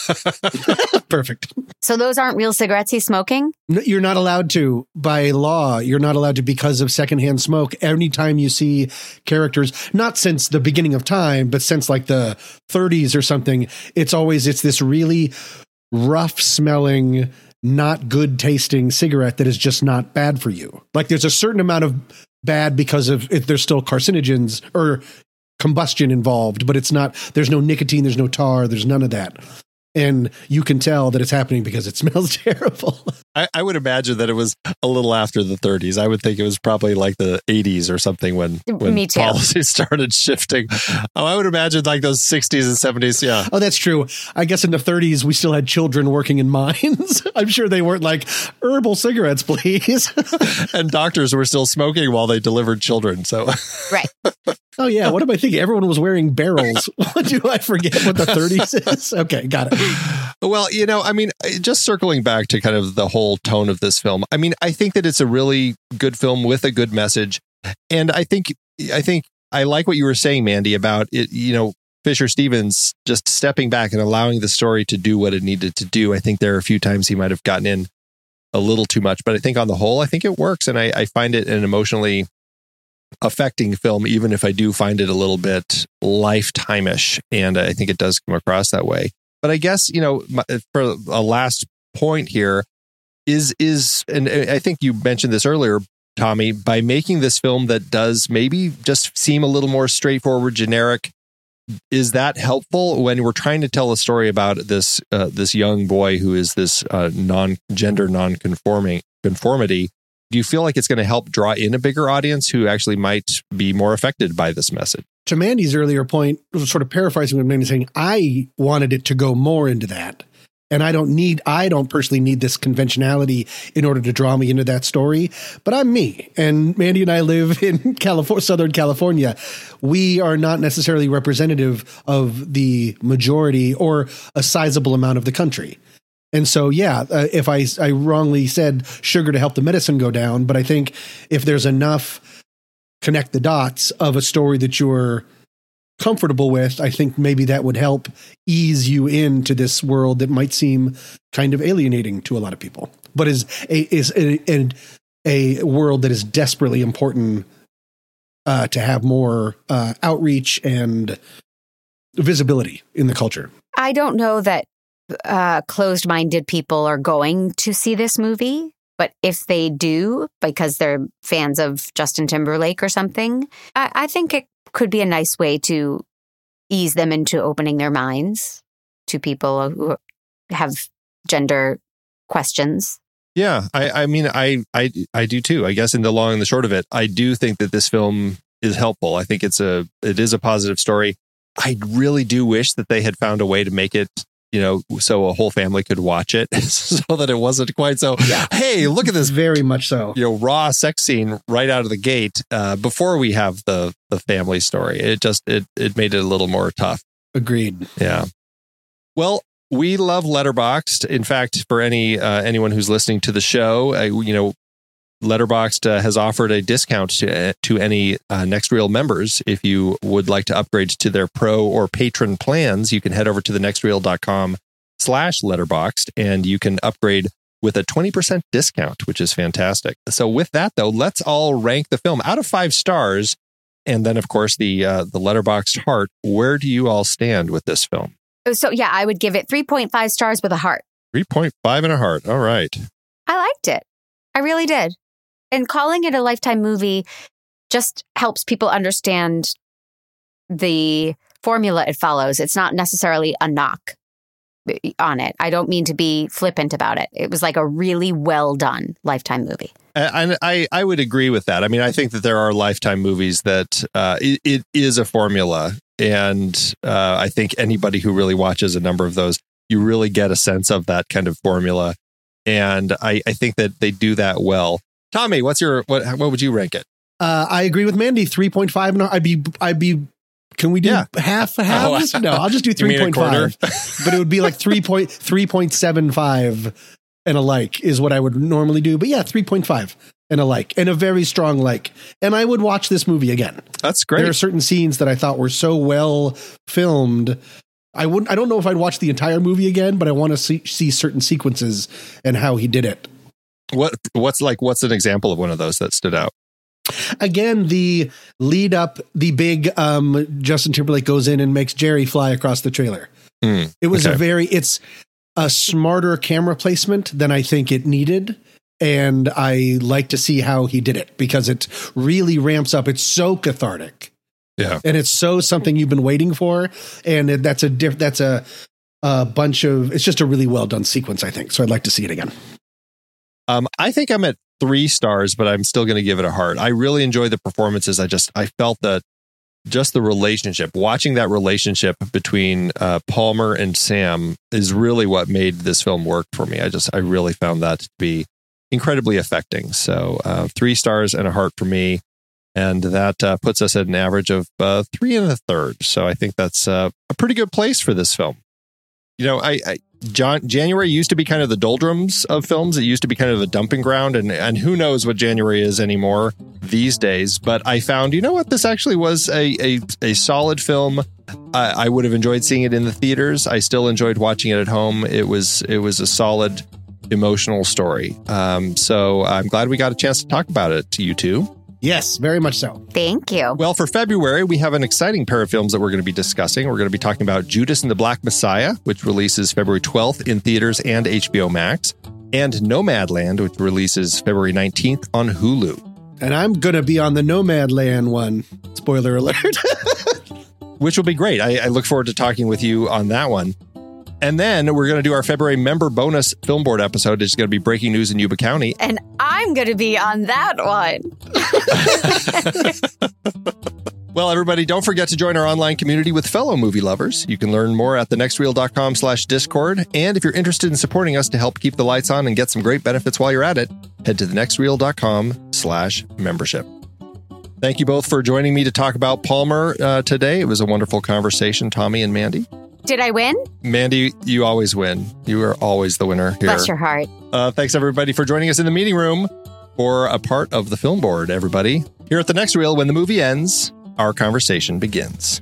(laughs) Perfect. So those aren't real cigarettes he's smoking? No, You're not allowed to, by law, you're not allowed to because of secondhand smoke. Anytime you see characters, not since the beginning of time, but since like the 30s or something, it's always, it's this really rough smelling, not good tasting cigarette that is just not bad for you. Like there's a certain amount of bad because of if there's still carcinogens or combustion involved, but it's not, there's no nicotine, there's no tar, there's none of that. And you can tell that it's happening because it smells (laughs) terrible. I, I would imagine that it was a little after the 30s. I would think it was probably like the 80s or something when when Me too. policy (laughs) started shifting. Oh, I would imagine like those 60s and 70s. Yeah. Oh, that's true. I guess in the 30s, we still had children working in (laughs) mines. I'm sure they weren't like herbal cigarettes, please. (laughs) and doctors were still smoking while they delivered children. So Right. oh, yeah. What am I thinking? Everyone was wearing barrels. what do I forget what the 30s is? Okay, got it. Well, you know, I mean, just circling back to kind of the whole tone of this film. I mean, I think that it's a really good film with a good message, and I think I think I like what you were saying, Mandy, about it. You know, Fisher Stevens just stepping back and allowing the story to do what it needed to do. I think there are a few times he might have gotten in a little too much, but I think on the whole, I think it works, and I, I find it an emotionally affecting film, even if I do find it a little bit lifetime-ish, and I think it does come across that way. But I guess you know, for a last point here is is, and I think you mentioned this earlier, Tommy, by making this film that does maybe just seem a little more straightforward, generic. Is that helpful when we're trying to tell a story about this uh, this young boy who is this uh, non gender non conforming conformity? Do you feel like it's going to help draw in a bigger audience who actually might be more affected by this message? To Mandy's earlier point, sort of paraphrasing what Mandy saying, I wanted it to go more into that. And I don't need, I don't personally need this conventionality in order to draw me into that story. But I'm me. And Mandy and I live (laughs) in California, Southern California. We are not necessarily representative of the majority or a sizable amount of the country. And so, yeah, uh, if I, I wrongly said sugar to help the medicine go down, but I think if there's enough connect the dots of a story that you're comfortable with, I think maybe that would help ease you into this world that might seem kind of alienating to a lot of people, but is a is a, a, a world that is desperately important uh, to have more uh, outreach and visibility in the culture. I don't know that uh, closed minded people are going to see this movie. But if they do, because they're fans of Justin Timberlake or something, I, I think it could be a nice way to ease them into opening their minds to people who have gender questions. Yeah, I, I mean, I, I, I do too. I guess in the long and the short of it, I do think that this film is helpful. I think it's a, it is a positive story. I really do wish that they had found a way to make it, you know, so a whole family could watch it, (laughs) so that it wasn't quite so. Hey, look at this, very much so. You know, raw sex scene right out of the gate uh, before we have the the family story. It just it it made it a little more tough. Agreed. Yeah. Well, we love Letterboxd. In fact, for any uh, anyone who's listening to the show, uh, you know, Letterboxd uh, has offered a discount to to any uh, Next Reel members. If you would like to upgrade to their pro or patron plans, you can head over to the nextreel.com slash Letterboxd and you can upgrade with a 20% discount, which is fantastic. So with that though, let's all rank the film out of five stars. And then of course the uh, the Letterboxd heart. Where do you all stand with this film? So, yeah, I would give it 3.5 stars with a heart. 3.5 and a heart. All right. I liked it. I really did. And calling it a lifetime movie just helps people understand the formula it follows. It's not necessarily a knock on it. I don't mean to be flippant about it. It was like a really well done lifetime movie. I, I I would agree with that. I mean, I think that there are lifetime movies that uh, it, it is a formula, and uh, I think anybody who really watches a number of those you really get a sense of that kind of formula. And I, I think that they do that well. Tommy, what's your what what would you rank it? Uh, I agree with Mandy. Three point five. I'd be. I'd be. Can we do Yeah. half halves? Oh. no, I'll just do (laughs) three point five. but it would be like three point three point seven five and a like is what I would normally do. But yeah, three point five and a like and a very strong like. And I would watch this movie again. That's great. There are certain scenes that I thought were so well filmed. I wouldn't. I don't know if I'd watch the entire movie again, but I want to see, see certain sequences and how he did it. What what's like what's an example of one of those that stood out? again the lead up the big um justin timberlake goes in and makes jerry fly across the trailer Hmm, it was okay. a very it's a smarter camera placement than i think it needed and i like to see how he did it because it really ramps up it's so cathartic Yeah. and it's so something you've been waiting for and that's a diff that's a a bunch of it's just a really well done sequence i think so i'd like to see it again Um, I think I'm at three stars, but I'm still going to give it a heart. I really enjoy the performances. I just I felt that just the relationship, watching that relationship between uh, Palmer and Sam, is really what made this film work for me. I just I really found that to be incredibly affecting. So uh, three stars and a heart for me, and that uh, puts us at an average of uh, three and a third. So I think that's uh, a pretty good place for this film. You know, I, I John January used to be kind of the doldrums of films. It used to be kind of a dumping ground, and and who knows what January is anymore these days. But I found, you know what, this actually was a a, a solid film. I, I would have enjoyed seeing it in the theaters. I still enjoyed watching it at home. It was it was a solid emotional story. Um, so I'm glad we got a chance to talk about it to you two. Yes very much so Thank you. Well, for February, we have an exciting pair of films that we're going to be discussing. We're going to be talking about Judas and the Black Messiah, which releases February 12th in theaters and HBO Max, and Nomadland, which releases February 19th on Hulu. and i'm gonna be on the nomadland one spoiler alert (laughs) Which will be great. I, I look forward to talking with you on that one. And then we're going to do our February member bonus film board episode. It's going to be breaking news in Yuba County. And I'm going to be on that one. (laughs) Well, everybody, don't forget to join our online community with fellow movie lovers. You can learn more at thenextreel.com slash discord. And if you're interested in supporting us to help keep the lights on and get some great benefits while you're at it, head to thenextreel.com slash membership. Thank you both for joining me to talk about Palmer uh, today. It was a wonderful conversation, Tommy and Mandy. Did I win? Mandy, you always win. You are always the winner here. Bless your heart. Uh, thanks everybody for joining us in the meeting room for a part of the film board. Everybody here at the next reel, when the movie ends, our conversation begins.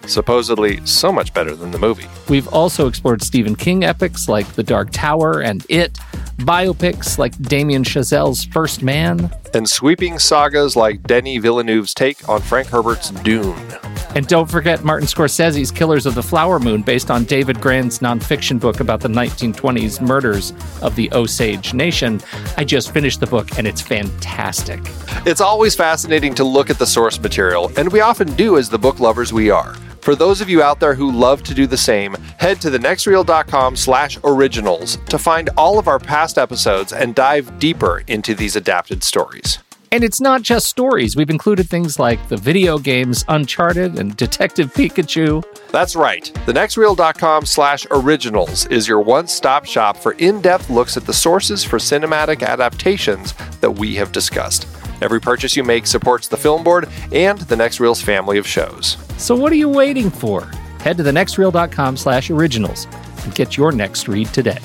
Supposedly so much better than the movie. We've also explored Stephen King epics like The Dark Tower and It, biopics like Damien Chazelle's First Man, And sweeping sagas like Denis Villeneuve's take on Frank Herbert's Dune. and don't forget Martin Scorsese's Killers of the Flower Moon, based on David Grann's nonfiction book about the 1920s murders of the Osage Nation. I just finished the book and it's fantastic. It's always fascinating to look at the source material, and we often do as the book lovers we are. For those of you out there who love to do the same, head to thenextreel.com slash originals to find all of our past episodes and dive deeper into these adapted stories. And it's not just stories. We've included things like the video games Uncharted and Detective Pikachu. That's right. Thenextreel.com slash originals is your one-stop shop for in-depth looks at the sources for cinematic adaptations that we have discussed. Every purchase you make supports the film board and the Next Reel's family of shows. So what are you waiting for? Head to thenextreel.com slash originals and get your next read today.